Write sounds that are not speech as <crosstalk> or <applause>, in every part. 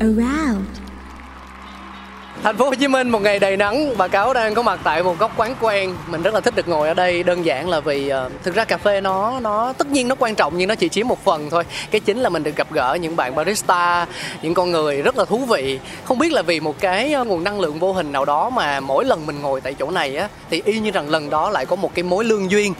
around Thành phố Hồ Chí Minh một ngày đầy nắng và cáo đang có mặt tại một góc quán quen. Mình rất là thích được ngồi ở đây đơn giản là vì uh, thực ra cà phê nó nó tất nhiên nó quan trọng nhưng nó chỉ chiếm một phần thôi. Cái chính là mình được gặp gỡ những bạn barista, những con người rất là thú vị. Không biết là vì một cái uh, nguồn năng lượng vô hình nào đó mà mỗi lần mình ngồi tại chỗ này á thì y như rằng lần đó lại có một cái mối lương duyên.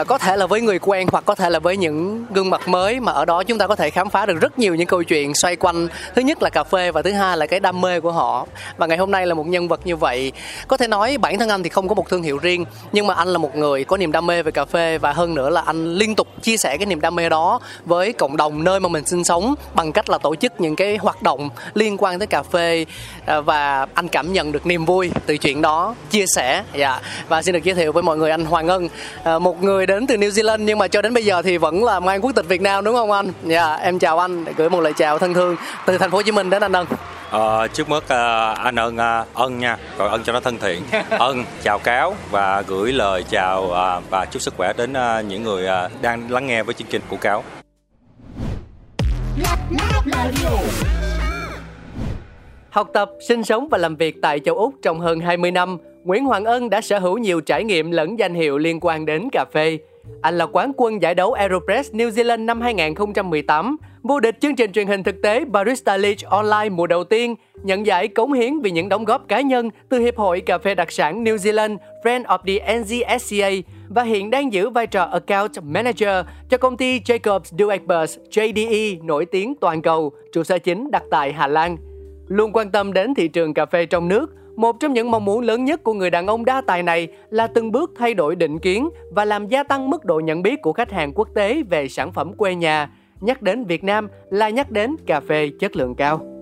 Uh, có thể là với người quen hoặc có thể là với những gương mặt mới mà ở đó chúng ta có thể khám phá được rất nhiều những câu chuyện xoay quanh thứ nhất là cà phê và thứ hai là cái đam mê của họ. Và ngày hôm nay là một nhân vật như vậy có thể nói bản thân anh thì không có một thương hiệu riêng nhưng mà anh là một người có niềm đam mê về cà phê và hơn nữa là anh liên tục chia sẻ cái niềm đam mê đó với cộng đồng nơi mà mình sinh sống bằng cách là tổ chức những cái hoạt động liên quan tới cà phê à, và anh cảm nhận được niềm vui từ chuyện đó chia sẻ. Dạ. Và xin được giới thiệu với mọi người anh Hoàng Ngân, à, một người đến từ New Zealand nhưng mà cho đến bây giờ thì vẫn là mang quốc tịch Việt Nam đúng không anh? Dạ em chào anh để gửi một lời chào thân thương từ thành phố Hồ Chí Minh đến anh Ân Ờ, trước mắt uh, anh ân uh, ân nha. Gọi ân cho nó thân thiện. <laughs> Ân chào cáo và gửi lời chào uh, và chúc sức khỏe đến uh, những người uh, đang lắng nghe với chương trình của cáo. Học tập, sinh sống và làm việc tại châu Úc trong hơn 20 năm, Nguyễn Hoàng Ân đã sở hữu nhiều trải nghiệm lẫn danh hiệu liên quan đến cà phê. Anh là quán quân giải đấu Aeropress New Zealand năm 2018, vô địch chương trình truyền hình thực tế Barista League Online mùa đầu tiên, nhận giải cống hiến vì những đóng góp cá nhân từ Hiệp hội Cà phê đặc sản New Zealand Friend of the NZSCA và hiện đang giữ vai trò Account Manager cho công ty Jacobs Douwe JDE nổi tiếng toàn cầu, trụ sở chính đặt tại Hà Lan. Luôn quan tâm đến thị trường cà phê trong nước, một trong những mong muốn lớn nhất của người đàn ông đa tài này là từng bước thay đổi định kiến và làm gia tăng mức độ nhận biết của khách hàng quốc tế về sản phẩm quê nhà. Nhắc đến Việt Nam là nhắc đến cà phê chất lượng cao.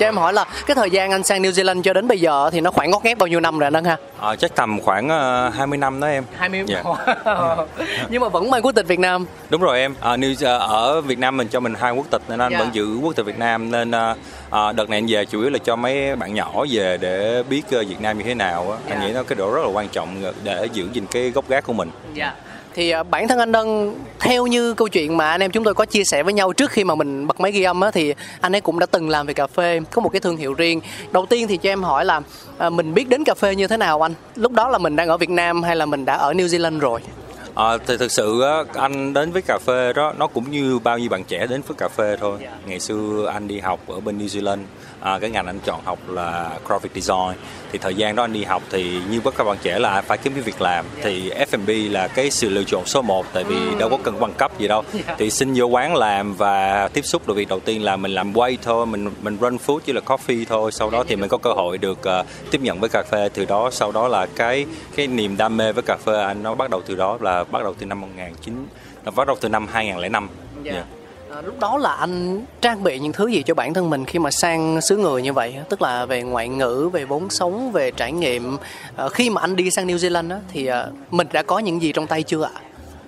Cho em hỏi là cái thời gian anh sang New Zealand cho đến bây giờ thì nó khoảng ngót nghét bao nhiêu năm rồi anh Ân ha? Ờ, chắc tầm khoảng uh, 20 năm đó em 20 Dạ. <laughs> Nhưng mà vẫn mang quốc tịch Việt Nam. đúng rồi em Ờ, New, ờ, ở Việt Nam mình cho mình hai quốc tịch nên anh Dạ. vẫn giữ quốc tịch Việt Nam nên uh, đợt này anh về chủ yếu là cho mấy bạn nhỏ về để biết Việt Nam như thế nào á. anh Dạ. nghĩ nó cái độ rất là quan trọng để giữ gìn cái gốc gác của mình Dạ. Thì à, bản thân anh Ân theo như câu chuyện mà anh em chúng tôi có chia sẻ với nhau trước khi mà mình bật máy ghi âm á thì anh ấy cũng đã từng làm về cà phê, có một cái thương hiệu riêng. Đầu tiên thì cho em hỏi là à, mình biết đến cà phê như thế nào anh? Lúc đó là mình đang ở Việt Nam hay là mình đã ở New Zealand rồi? Ờ, thì thực sự á, anh đến với cà phê đó nó cũng như bao nhiêu bạn trẻ đến với cà phê thôi. Dạ. Ngày xưa anh đi học ở bên New Zealand, à, cái ngành anh chọn học là graphic design. Thì thời gian đó anh đi học thì như bất các bạn trẻ là phải kiếm cái việc làm. Thì F&B là cái sự lựa chọn số 1 tại vì đâu có cần bằng cấp gì đâu. Dạ. Thì xin vô quán làm và tiếp xúc được việc đầu tiên là mình làm wait thôi, mình mình run food chỉ là coffee thôi. Sau đó thì mình có cơ hội được ờ, tiếp nhận với cà phê từ đó. Sau đó là cái cái niềm đam mê với cà phê anh nó bắt đầu từ đó là bắt đầu từ năm 19 nó bắt đầu từ năm 2005. Dạ. Yeah. À, lúc đó là anh trang bị những thứ gì cho bản thân mình khi mà sang xứ người như vậy? Tức là về ngoại ngữ về vốn sống về trải nghiệm. À, khi mà anh đi sang New Zealand thì à, mình đã có những gì trong tay chưa ạ?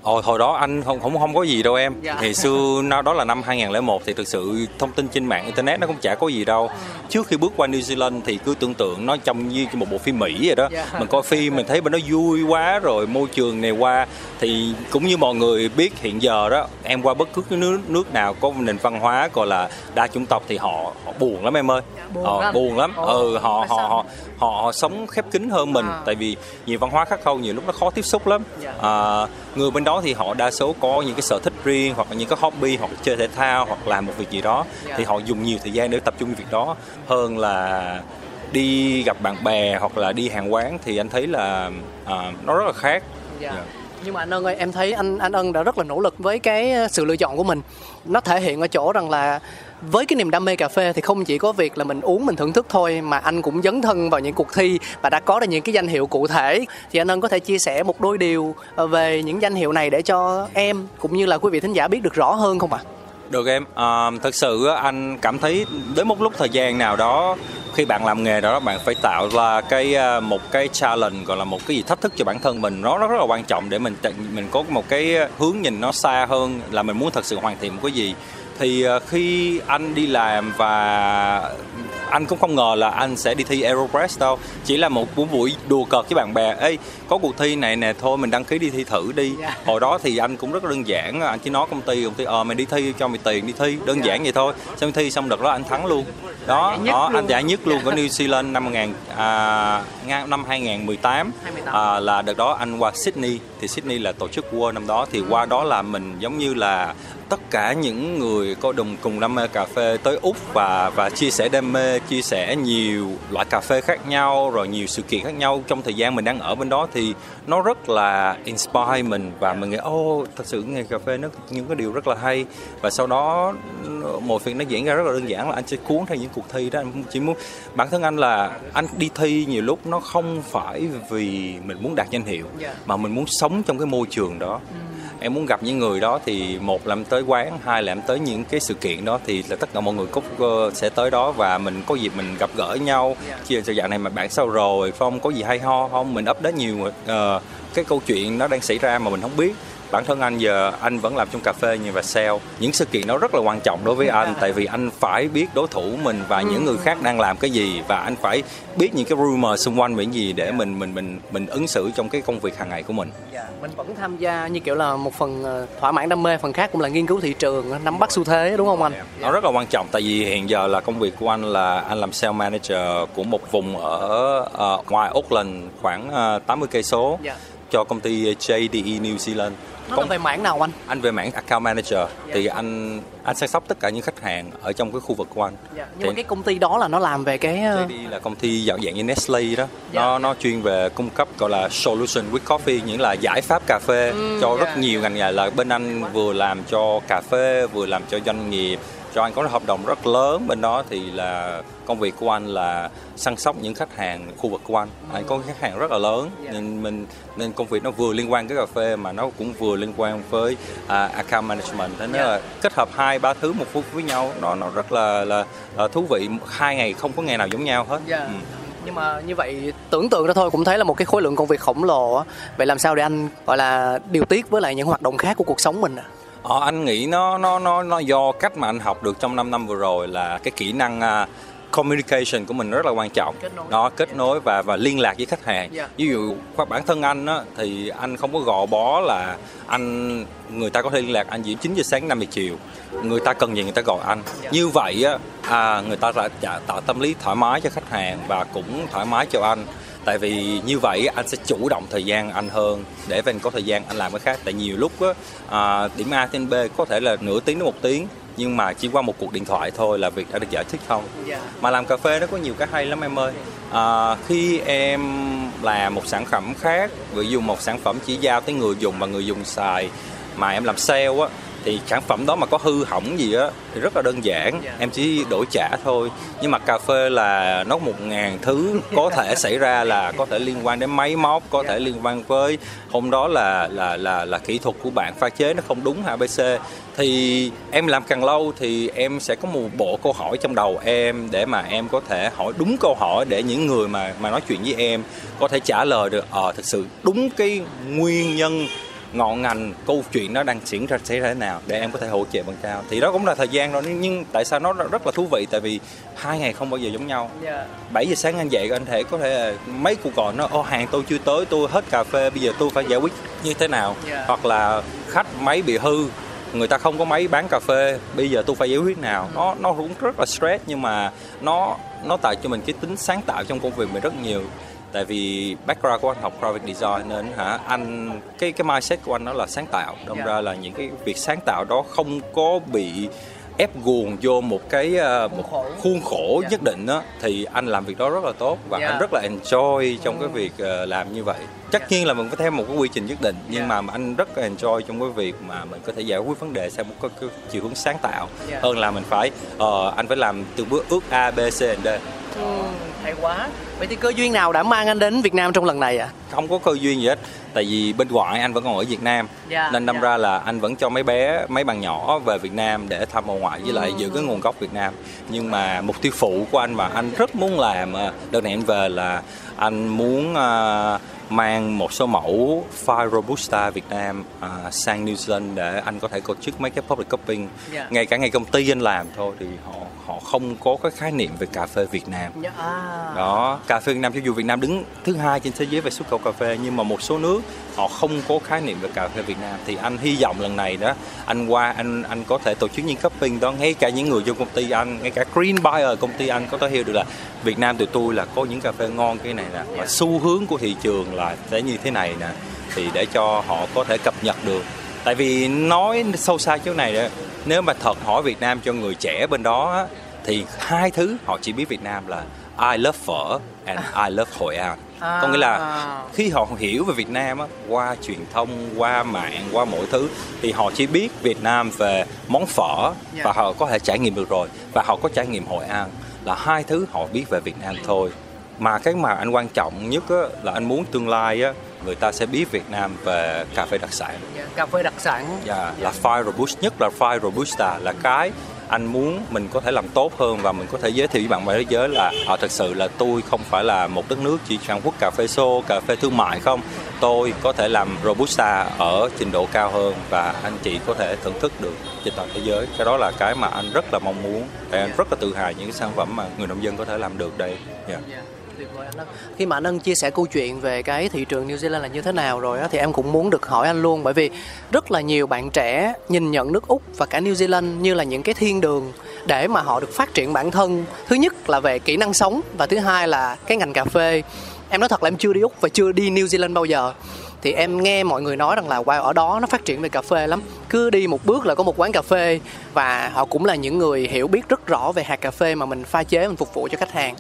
Ồ, hồi đó anh không không không có gì đâu em. Dạ. Ngày xưa nó đó là năm 2001 thì thực sự thông tin trên mạng internet nó cũng chả có gì đâu. Trước khi bước qua New Zealand thì cứ tưởng tượng nó trông như một bộ phim Mỹ vậy đó. Dạ. Mình coi phim mình thấy bên nó vui quá rồi môi trường này qua thì cũng như mọi người biết hiện giờ đó em qua bất cứ nước nước nào có nền văn hóa gọi là đa chủng tộc thì họ, họ buồn lắm em ơi. buồn Ờ, lắm. buồn lắm. Ồ, ừ họ họ họ họ họ sống khép kín hơn mình À. tại vì nhiều văn hóa khác khâu nhiều lúc nó khó tiếp xúc lắm Dạ. à, người bên đó thì họ đa số có những cái sở thích riêng hoặc là những cái hobby hoặc chơi thể thao hoặc làm một việc gì đó thì họ dùng nhiều thời gian để tập trung vào việc đó hơn là đi gặp bạn bè hoặc là đi hàng quán thì anh thấy là à, nó rất là khác Dạ. Dạ. Nhưng mà anh Ân ơi, em thấy anh anh Ân đã rất là nỗ lực với cái ờ, sự lựa chọn của mình. Nó thể hiện ở chỗ rằng là với cái niềm đam mê cà phê thì không chỉ có việc là mình uống mình thưởng thức thôi mà anh cũng dấn thân vào những cuộc thi và đã có được những cái danh hiệu cụ thể. Thì anh Ân có thể chia sẻ một đôi điều ờ, về những danh hiệu này để cho em cũng như là quý vị thính giả biết được rõ hơn không ạ? Được em, à, thật sự anh cảm thấy đến một lúc thời gian nào đó khi bạn làm nghề đó bạn phải tạo ra cái ờ, một cái challenge gọi là một cái gì thách thức cho bản thân mình. Nó rất là quan trọng để mình mình có một cái hướng nhìn nó xa hơn là mình muốn thật sự hoàn thiện một cái gì thì à, khi anh đi làm và anh cũng không ngờ là anh sẽ đi thi Aeropress đâu. Chỉ là một buổi buổi đùa cợt với bạn bè ê có cuộc thi này nè thôi mình đăng ký đi thi thử đi. Dạ. hồi đó thì anh cũng rất là đơn giản anh chỉ nói công ty công ty ờ mày đi thi cho mày tiền đi thi. Đơn giản vậy thôi. Xong thi xong đợt đó anh thắng luôn. Đó đó luôn. anh giải nhất luôn của New Zealand năm 1000 à, năm 2018 2018. à, là đợt đó anh qua Sydney. Thì Sydney là tổ chức World năm đó. Thì qua đó là mình giống như là tất cả những người có đồng cùng đam mê cà phê tới úc và và chia sẻ đam mê chia sẻ nhiều loại cà phê khác nhau rồi nhiều sự kiện khác nhau. Trong thời gian mình đang ở bên đó thì nó rất là inspire mình và mình nghĩ ô thật sự nghề cà phê nó những cái điều rất là hay. Và sau đó một việc nó diễn ra rất là đơn giản là anh sẽ cuốn theo những cuộc thi đó. Anh chỉ muốn bản thân anh là anh đi thi nhiều lúc nó không phải vì mình muốn đạt danh hiệu Dạ. mà mình muốn sống trong cái môi trường đó em muốn gặp những người đó thì một là em tới quán hai là em tới những cái sự kiện đó thì là tất cả mọi người cũng sẽ tới đó và mình có dịp mình gặp gỡ nhau. Chia sẻ dạo này mà bạn sao rồi phong có gì hay ho không? Mình update nhiều uh, cái câu chuyện nó đang xảy ra mà mình không biết bản thân anh giờ anh vẫn làm trong cà phê như và sale. Những sự kiện đó rất là quan trọng đối với anh tại vì anh phải biết đối thủ mình và những người khác đang làm cái gì và anh phải biết những cái rumor xung quanh về gì để mình mình mình mình ứng xử trong cái công việc hàng ngày của mình. Dạ, mình vẫn tham gia như kiểu là một phần ờ, thỏa mãn đam mê, phần khác cũng là nghiên cứu thị trường, nắm bắt xu thế đúng không anh? nó rất là quan trọng tại vì hiện giờ là công việc của anh là anh làm sales manager của một vùng ở ờ, ngoài Auckland khoảng ờ, 80 cây số. Dạ. Cho công ty JDE New Zealand Nó là về mảng nào anh? anh về mảng account manager thì anh anh chăm sóc tất cả những khách hàng ở trong cái khu vực của anh Dạ. Nhưng mà Thì- cái công ty đó là nó làm về cái ờ, JD là công ty dạng dạng như Nestle đó Dạ. nó nó chuyên về cung cấp gọi là solution with coffee những là giải pháp cà phê Ừ, cho dạ. rất nhiều ngành nghề là bên anh vừa làm cho cà phê vừa làm cho doanh nghiệp cho anh có hợp đồng rất lớn bên đó thì là công việc của anh là săn sóc những khách hàng khu vực của anh anh có khách hàng rất là lớn Dạ. nên mình nên công việc nó vừa liên quan tới cà phê mà nó cũng vừa liên quan với à, account management thế nên Dạ. là kết hợp hai ba thứ một phút với nhau nó nó rất là là, là thú vị hai ngày không có ngày nào giống nhau hết Dạ. Ừ. Nhưng mà như vậy tưởng tượng ra thôi cũng thấy là một cái khối lượng công việc khổng lồ á. Vậy làm sao để anh gọi là điều tiết với lại những hoạt động khác của cuộc sống mình à? Ờ, anh nghĩ nó nó nó nó do cách mà anh học được trong 5 năm vừa rồi là cái kỹ năng à, communication của mình rất là quan trọng Kết nối. nó kết nối và và liên lạc với khách hàng Dạ. ví dụ bản thân anh á, thì anh không có gò bó là anh người ta có thể liên lạc anh chỉ 9 giờ sáng 5 giờ chiều người ta cần gì người ta gọi anh Dạ. như vậy á à, người ta đã đã tạo tâm lý thoải mái cho khách hàng và cũng thoải mái cho anh tại vì như vậy anh sẽ chủ động thời gian anh hơn để anh có thời gian anh làm cái khác. Tại nhiều lúc á à, điểm A đến B có thể là nửa tiếng đến một tiếng nhưng mà chỉ qua một cuộc điện thoại thôi là việc đã được giải thích xong Dạ. mà làm cà phê nó có nhiều cái hay lắm em ơi. À, khi em làm một sản phẩm khác ví dụ một sản phẩm chỉ giao tới người dùng và người dùng xài mà em làm sale á thì sản phẩm đó mà có hư hỏng gì á thì rất là đơn giản. Dạ. em chỉ đổi trả thôi. Nhưng mà cà phê là nó một ngàn thứ có thể <laughs> xảy ra là có thể liên quan đến máy móc có thể liên quan với hôm đó là là là là kỹ thuật của bạn pha chế nó không đúng abc thì em làm càng lâu thì em sẽ có một bộ câu hỏi trong đầu em để mà em có thể hỏi đúng câu hỏi để những người mà mà nói chuyện với em có thể trả lời được. Ờ thực sự đúng cái nguyên nhân ngọn ngành câu chuyện nó đang diễn ra sẽ thế nào để em có thể hỗ trợ bằng cao. Thì đó cũng là thời gian rồi nhưng tại sao nó rất là thú vị? Tại vì hai ngày không bao giờ giống nhau. Dạ. 7 giờ sáng anh dậy anh thể có thể là mấy cuộc gọi nó ô hàng tôi chưa tới tôi hết cà phê bây giờ tôi phải giải quyết như thế nào? Dạ. hoặc là khách máy bị hư người ta không có máy bán cà phê bây giờ tôi phải giải quyết nào? Nó nó cũng rất là stress nhưng mà nó nó tạo cho mình cái tính sáng tạo trong công việc mình rất nhiều tại vì background của anh học graphic design nên hả anh cái cái mindset của anh đó là sáng tạo đâm Dạ. ra là những cái việc sáng tạo đó không có bị ép guồng vô một cái ờ, một khổ. khuôn khổ Dạ. nhất định đó thì anh làm việc đó rất là tốt và Dạ. anh rất là enjoy trong cái Ừ. việc ờ, làm như vậy tất nhiên là mình phải theo một cái quy trình nhất định nhưng Dạ. mà anh rất là enjoy trong cái việc mà mình có thể giải quyết vấn đề theo một cái, cái chiều hướng sáng tạo Dạ. hơn là mình phải ờ, anh phải làm từng bước ước A B C D Ừ, hay quá vậy thì cơ duyên nào đã mang anh đến Việt Nam trong lần này ạ không có cơ duyên gì hết tại vì bên ngoại anh vẫn còn ở Việt Nam Dạ, nên đâm dạ. ra là anh vẫn cho mấy bé mấy bạn nhỏ về Việt Nam để thăm ông ngoại với lại Ừ. giữ cái nguồn gốc Việt Nam nhưng mà mục tiêu phụ của anh mà anh rất muốn làm à, đợt này anh về là anh muốn à, mang một số mẫu Fire Robusta Việt Nam à, sang New Zealand để anh có thể tổ chức mấy cái public cupping Dạ. ngay cả ngay công ty anh làm thôi thì họ họ không có cái khái niệm về cà phê Việt Nam. Dạ, à. đó cà phê Việt Nam cho dù Việt Nam đứng thứ hai trên thế giới về xuất khẩu cà phê nhưng mà một số nước họ không có khái niệm về cà phê Việt Nam. Thì anh hy vọng lần này đó anh qua anh anh có thể tổ chức những cupping đó ngay cả những người trong công ty anh ngay cả green buyer công ty anh có thể hiểu được là Việt Nam tụi tôi là có những cà phê ngon cái này nè và xu hướng của thị trường là sẽ như thế này nè. Thì để cho họ có thể cập nhật được. Tại vì nói sâu xa chỗ này đó, nếu mà thật hỏi Việt Nam cho người trẻ bên đó thì hai thứ họ chỉ biết Việt Nam là I love phở and I love Hội An À. có nghĩa là khi họ hiểu về Việt Nam á, qua truyền thông qua mạng qua mọi thứ thì họ chỉ biết Việt Nam về món phở Dạ. và họ có thể trải nghiệm được rồi và họ có trải nghiệm Hội An là hai thứ họ biết về Việt Nam thôi mà cái mà anh quan trọng nhất á, là anh muốn tương lai á, người ta sẽ biết Việt Nam về cà phê đặc sản. Dạ, cà phê đặc sản. Dạ, là Fire Robusta nhất là Fire Robusta là cái anh muốn mình có thể làm tốt hơn và mình có thể giới thiệu với bạn bè thế giới là à, thật sự là tôi không phải là một đất nước chỉ sản xuất cà phê xô, cà phê thương mại không. Tôi có thể làm Robusta ở trình độ cao hơn và anh chị có thể thưởng thức được trên toàn thế giới. Cái đó là cái mà anh rất là mong muốn. Và anh rất là tự hào những cái sản phẩm mà người nông dân có thể làm được đây. Dạ. Dạ, tuyệt vời anh Ân. Khi mà anh Ân chia sẻ câu chuyện về cái thị trường New Zealand là như thế nào rồi á, thì em cũng muốn được hỏi anh luôn bởi vì rất là nhiều bạn trẻ nhìn nhận nước Úc và cả New Zealand như là những cái thiên đường để mà họ được phát triển bản thân. Thứ nhất là về kỹ năng sống và thứ hai là cái ngành cà phê. Em nói thật là em chưa đi Úc và chưa đi New Zealand bao giờ thì em nghe mọi người nói rằng là wow ở đó nó phát triển về cà phê lắm cứ đi một bước là có một quán cà phê và họ cũng là những người hiểu biết rất rõ về hạt cà phê mà mình pha chế mình phục vụ cho khách hàng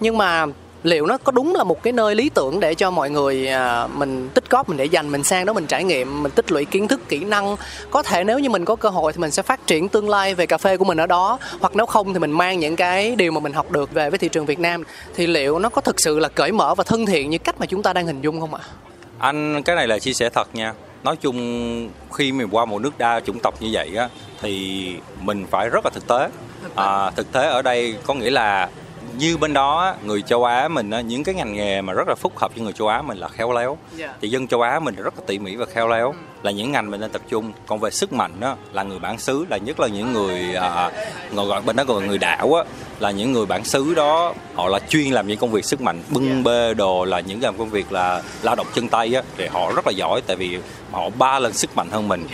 nhưng mà liệu nó có đúng là một cái nơi lý tưởng để cho mọi người à, mình tích góp mình để dành mình sang đó mình trải nghiệm mình tích lũy kiến thức kỹ năng có thể nếu như mình có cơ hội thì mình sẽ phát triển tương lai về cà phê của mình ở đó hoặc nếu không thì mình mang những cái điều mà mình học được về với thị trường Việt Nam thì liệu nó có thực sự là cởi mở và thân thiện như cách mà chúng ta đang hình dung không ạ? Anh cái này là chia sẻ thật nha. Nói chung khi mình qua một nước đa chủng tộc như vậy á thì mình phải rất là thực tế. À, thực tế ở đây có nghĩa là như bên đó người châu Á mình những cái ngành nghề mà rất là phức hợp với người châu Á mình là khéo léo. Dạ. Thì dân châu Á mình rất là tỉ mỉ và khéo léo là những ngành mình nên tập trung. Còn về sức mạnh đó là người bản xứ là nhất là những người à, người gọi bên đó gọi người đảo á là những người bản xứ đó họ là chuyên làm những công việc sức mạnh bưng bê đồ là những làm công việc là lao động chân tay á thì họ rất là giỏi tại vì họ ba lần sức mạnh hơn mình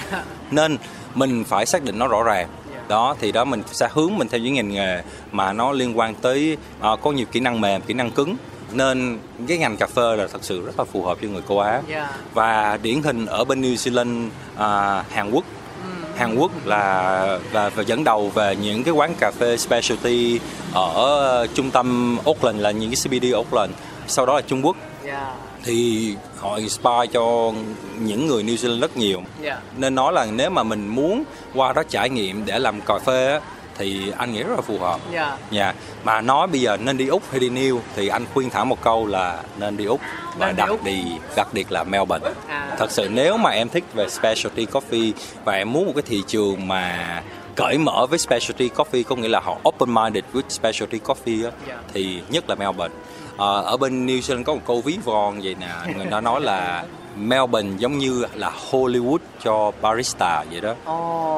nên mình phải xác định nó rõ ràng đó thì đó mình sẽ hướng mình theo những ngành nghề mà nó liên quan tới à, có nhiều kỹ năng mềm kỹ năng cứng. Nên cái ngành cà phê là thật sự rất là phù hợp cho người châu Á. Dạ. và điển hình ở bên New Zealand à, Hàn Quốc. Hàn Quốc là và, và dẫn đầu về những cái quán cà phê specialty ở trung tâm Auckland là những cái CBD Auckland sau đó là Trung Quốc. Dạ. Thì họ inspire cho những người New Zealand rất nhiều Dạ. nên nói là nếu mà mình muốn qua đó trải nghiệm để làm cà phê á, thì anh nghĩ rất là phù hợp Dạ. Dạ, mà nói bây giờ nên đi Úc hay đi New thì anh khuyên thẳng một câu là nên đi Úc và Nên đi đặc Úc. đi đặc biệt là Melbourne. À. Thật sự nếu mà em thích về specialty coffee và em muốn một cái thị trường mà cởi mở với specialty coffee có nghĩa là họ open minded with specialty coffee á, Dạ. thì nhất là Melbourne. Ờ, ở bên New Zealand có một câu ví von vậy nè, người ta nói là Melbourne giống như là Hollywood cho barista vậy đó.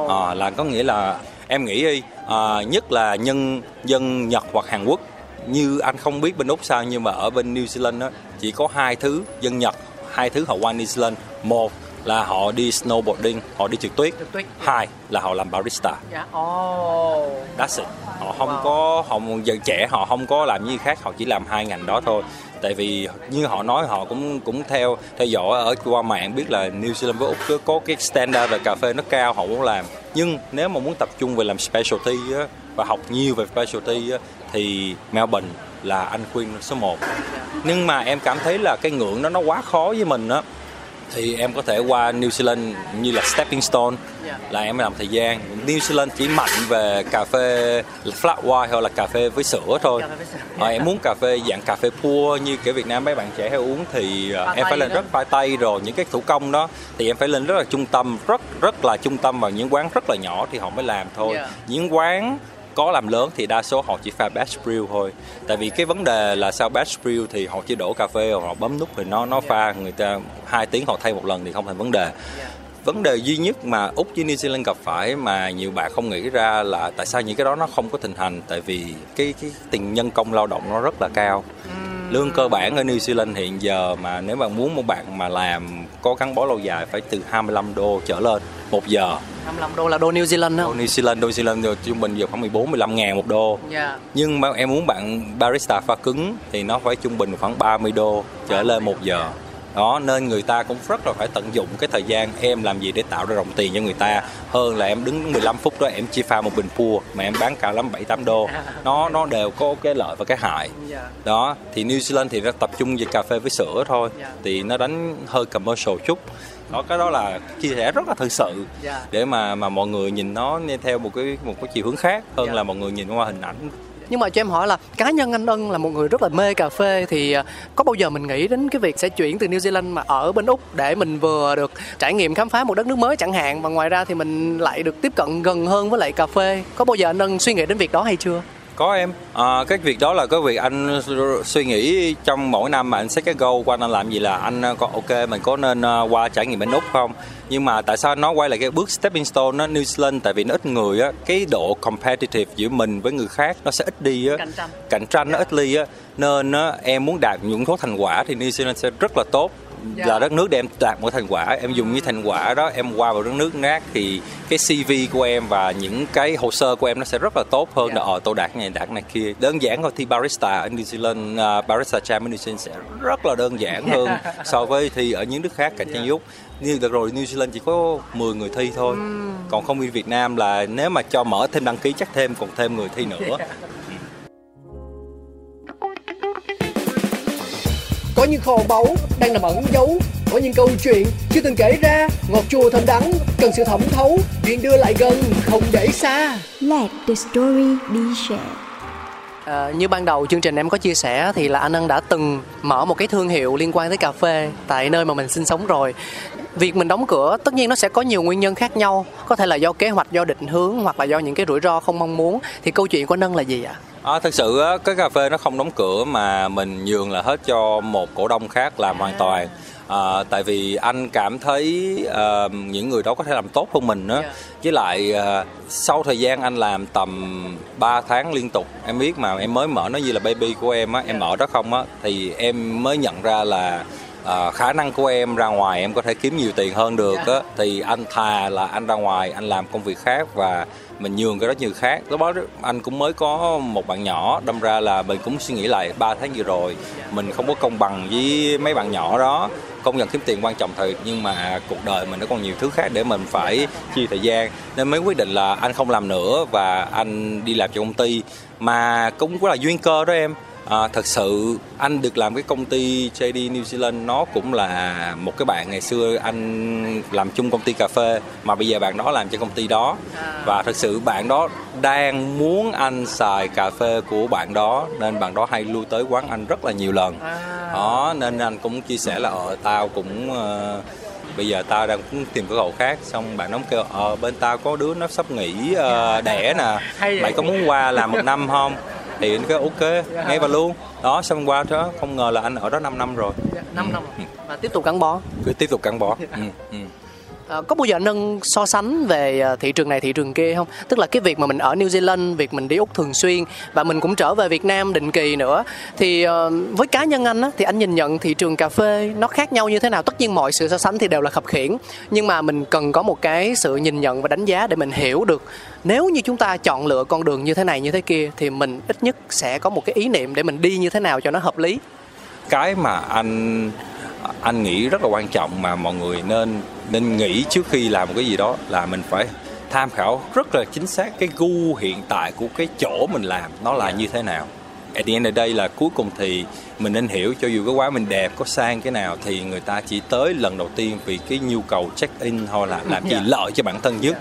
Ờ, là có nghĩa là em nghĩ đi à, nhất là nhân dân Nhật hoặc Hàn Quốc như anh không biết bên Úc sao nhưng mà ở bên New Zealand á chỉ có hai thứ dân Nhật hai thứ họ qua New Zealand. Một là họ đi snowboarding họ đi trượt tuyết hai là họ làm barista Dạ. Ồ. That's it. Họ không Wow. có họ giờ trẻ họ không có làm gì khác họ chỉ làm hai ngành đó thôi tại vì như họ nói họ cũng cũng theo theo dõi ở qua mạng biết là New Zealand với Úc có, có cái standard về cà phê nó cao họ muốn làm nhưng nếu mà muốn tập trung về làm specialty á, và học nhiều về specialty á, thì Melbourne là anh khuyên số 1 nhưng mà em cảm thấy là cái ngưỡng đó nó quá khó với mình á thì em có thể qua New Zealand như là stepping stone. Là em làm thời gian. New Zealand chỉ mạnh về cà phê flat white hoặc là cà phê với sữa thôi. À, em muốn cà phê dạng cà phê pua như kiểu Việt Nam mấy bạn trẻ hay uống thì uh, em phải lên rất phai tay rồi. Những cái thủ công đó thì em phải lên rất là trung tâm rất rất là trung tâm vào những quán rất là nhỏ thì họ mới làm thôi. Những quán có làm lớn thì đa số họ chỉ pha batch brew thôi. Tại vì cái vấn đề là sao batch brew thì họ chỉ đổ cà phê họ bấm nút thì nó nó pha người ta hai tiếng họ thay một lần thì không thành vấn đề. Vấn đề duy nhất mà úc với new zealand gặp phải mà nhiều bạn không nghĩ ra là tại sao những cái đó nó không có thịnh hành? Tại vì cái cái tiền nhân công lao động nó rất là cao. Lương cơ bản ở New Zealand hiện giờ mà nếu mà muốn một bạn mà làm có gắn bó lâu dài phải từ 25 đô trở lên một giờ 25 đô là đô New Zealand đô không? New Zealand đô New Zealand rồi trung bình giờ khoảng 14 15 ngàn một đô Dạ. nhưng mà em muốn bạn barista pha cứng thì nó phải trung bình khoảng 30 đô trở lên một giờ đó nên người ta cũng rất là phải tận dụng cái thời gian em làm gì để tạo ra đồng tiền cho người ta. Hơn là em đứng 15 phút đó em chỉ pha một bình pua mà em bán cao lắm 7 8 đô. Nó nó đều có cái lợi và cái hại. Dạ. đó thì New Zealand thì nó tập trung về cà phê với sữa thôi. Dạ. thì nó đánh hơi commercial chút. Đó cái đó là chia sẻ rất là thực sự. Dạ. để mà mà mọi người nhìn nó theo một cái một cái chiều hướng khác hơn là mọi người nhìn qua hình ảnh nhưng mà cho em hỏi là cá nhân anh Ân là một người rất là mê cà phê thì à, có bao giờ mình nghĩ đến cái việc sẽ chuyển từ New Zealand mà ở bên Úc để mình vừa được trải nghiệm khám phá một đất nước mới chẳng hạn, và ngoài ra thì mình lại được tiếp cận gần hơn với lại cà phê. Có bao giờ anh Ân suy nghĩ đến việc đó hay chưa? Có em. À, cái việc đó là cái việc anh suy nghĩ trong mỗi năm mà anh xét cái goal của anh anh làm gì là anh có ok mình có nên uh, qua trải nghiệm bên úc không? Nhưng mà tại sao nó quay lại cái bước stepping stone nó New Zealand? Tại vì nó ít người á cái độ competitive giữa mình với người khác nó sẽ ít đi á. Cạnh tranh. cạnh tranh nó ít đi á. Nên á, em muốn đạt những số thành quả thì New Zealand sẽ rất là tốt Dạ. là đất nước để em đạt một thành quả. Em dùng những thành quả đó em qua vào đất nước khác thì cái CV của em và những cái hồ sơ của em nó sẽ rất là tốt hơn Dạ. là ở tôi đạt này đạt này kia. Đơn giản thôi thi barista ở New Zealand uh, barista jam ở New Zealand sẽ rất là đơn giản <laughs> hơn so với thi ở những nước khác cạnh tranh Úc như đợt rồi New Zealand chỉ có 10 người thi thôi. Còn không như Việt Nam là nếu mà cho mở thêm đăng ký chắc thêm còn thêm người thi nữa Có những kho báu đang nằm ẩn giấu Có những câu chuyện chưa từng kể ra Ngọt chua thơm đắng cần sự thẩm thấu Chuyện đưa lại gần không để xa Let the story be shared. À, như ban đầu chương trình em có chia sẻ thì là anh Ân đã từng mở một cái thương hiệu liên quan tới cà phê tại nơi mà mình sinh sống rồi. Việc mình đóng cửa tất nhiên nó sẽ có nhiều nguyên nhân khác nhau, có thể là do kế hoạch, do định hướng hoặc là do những cái rủi ro không mong muốn. Thì câu chuyện của anh Ân là gì ạ? À, thực sự cái cà phê nó không đóng cửa mà mình nhường là hết cho một cổ đông khác làm hoàn toàn. À, tại vì anh cảm thấy à, những người đó có thể làm tốt hơn mình á. Dạ. với lại à, sau thời gian anh làm tầm 3 tháng liên tục em biết mà em mới mở nó như là baby của em á em mở đó không á thì em mới nhận ra là à, khả năng của em ra ngoài em có thể kiếm nhiều tiền hơn được á. Thì anh thà là anh ra ngoài anh làm công việc khác và mình nhường cái đó như khác. Lúc đó anh cũng mới có một bạn nhỏ, đâm ra là mình cũng suy nghĩ lại 3 tháng vừa rồi mình không có công bằng với mấy bạn nhỏ đó. Công nhận kiếm tiền quan trọng thật, nhưng mà cuộc đời mình nó còn nhiều thứ khác để mình phải chia thời gian. Nên mới quyết định là anh không làm nữa và anh đi làm cho công ty. Mà cũng có là duyên cơ đó em. À, thật sự anh được làm cái công ty JD New Zealand nó cũng là một cái bạn ngày xưa anh làm chung công ty cà phê mà bây giờ bạn đó làm cho công ty đó. Và thật sự bạn đó đang muốn anh xài cà phê của bạn đó nên bạn đó hay lui tới quán anh rất là nhiều lần. Đó nên anh cũng chia sẻ là ờ tao cũng ờ, bây giờ tao đang cũng tìm cơ hội khác. Xong bạn nó kêu ờ bên tao có đứa nó sắp nghỉ ờ, đẻ nè. Mày có muốn qua làm một năm không thì nó kêu ok ngay và luôn. Đó xong qua đó không ngờ là anh ở đó 5 năm rồi. 5 năm và tiếp tục gắn bó. cứ tiếp tục gắn bó. Ừ, ừ. À, có bao giờ nâng so sánh về ờ, thị trường này thị trường kia không? Tức là cái việc mà mình ở New Zealand, việc mình đi Úc thường xuyên và mình cũng trở về Việt Nam định kỳ nữa. Thì ờ, với cá nhân anh á, thì anh nhìn nhận thị trường cà phê nó khác nhau như thế nào? Tất nhiên mọi sự so sánh thì đều là khập khiển, nhưng mà mình cần có một cái sự nhìn nhận và đánh giá để mình hiểu được nếu như chúng ta chọn lựa con đường như thế này như thế kia thì mình ít nhất sẽ có một cái ý niệm để mình đi như thế nào cho nó hợp lý. cái mà anh anh nghĩ rất là quan trọng mà mọi người nên nên nghĩ trước khi làm một cái gì đó là mình phải tham khảo rất là chính xác cái gu hiện tại của cái chỗ mình làm nó là như thế nào. At the end of the day là cuối cùng thì mình nên hiểu cho dù cái quán mình đẹp có sang cái nào thì người ta chỉ tới lần đầu tiên vì cái nhu cầu check in hoặc là làm gì Yeah. lợi cho bản thân nhất.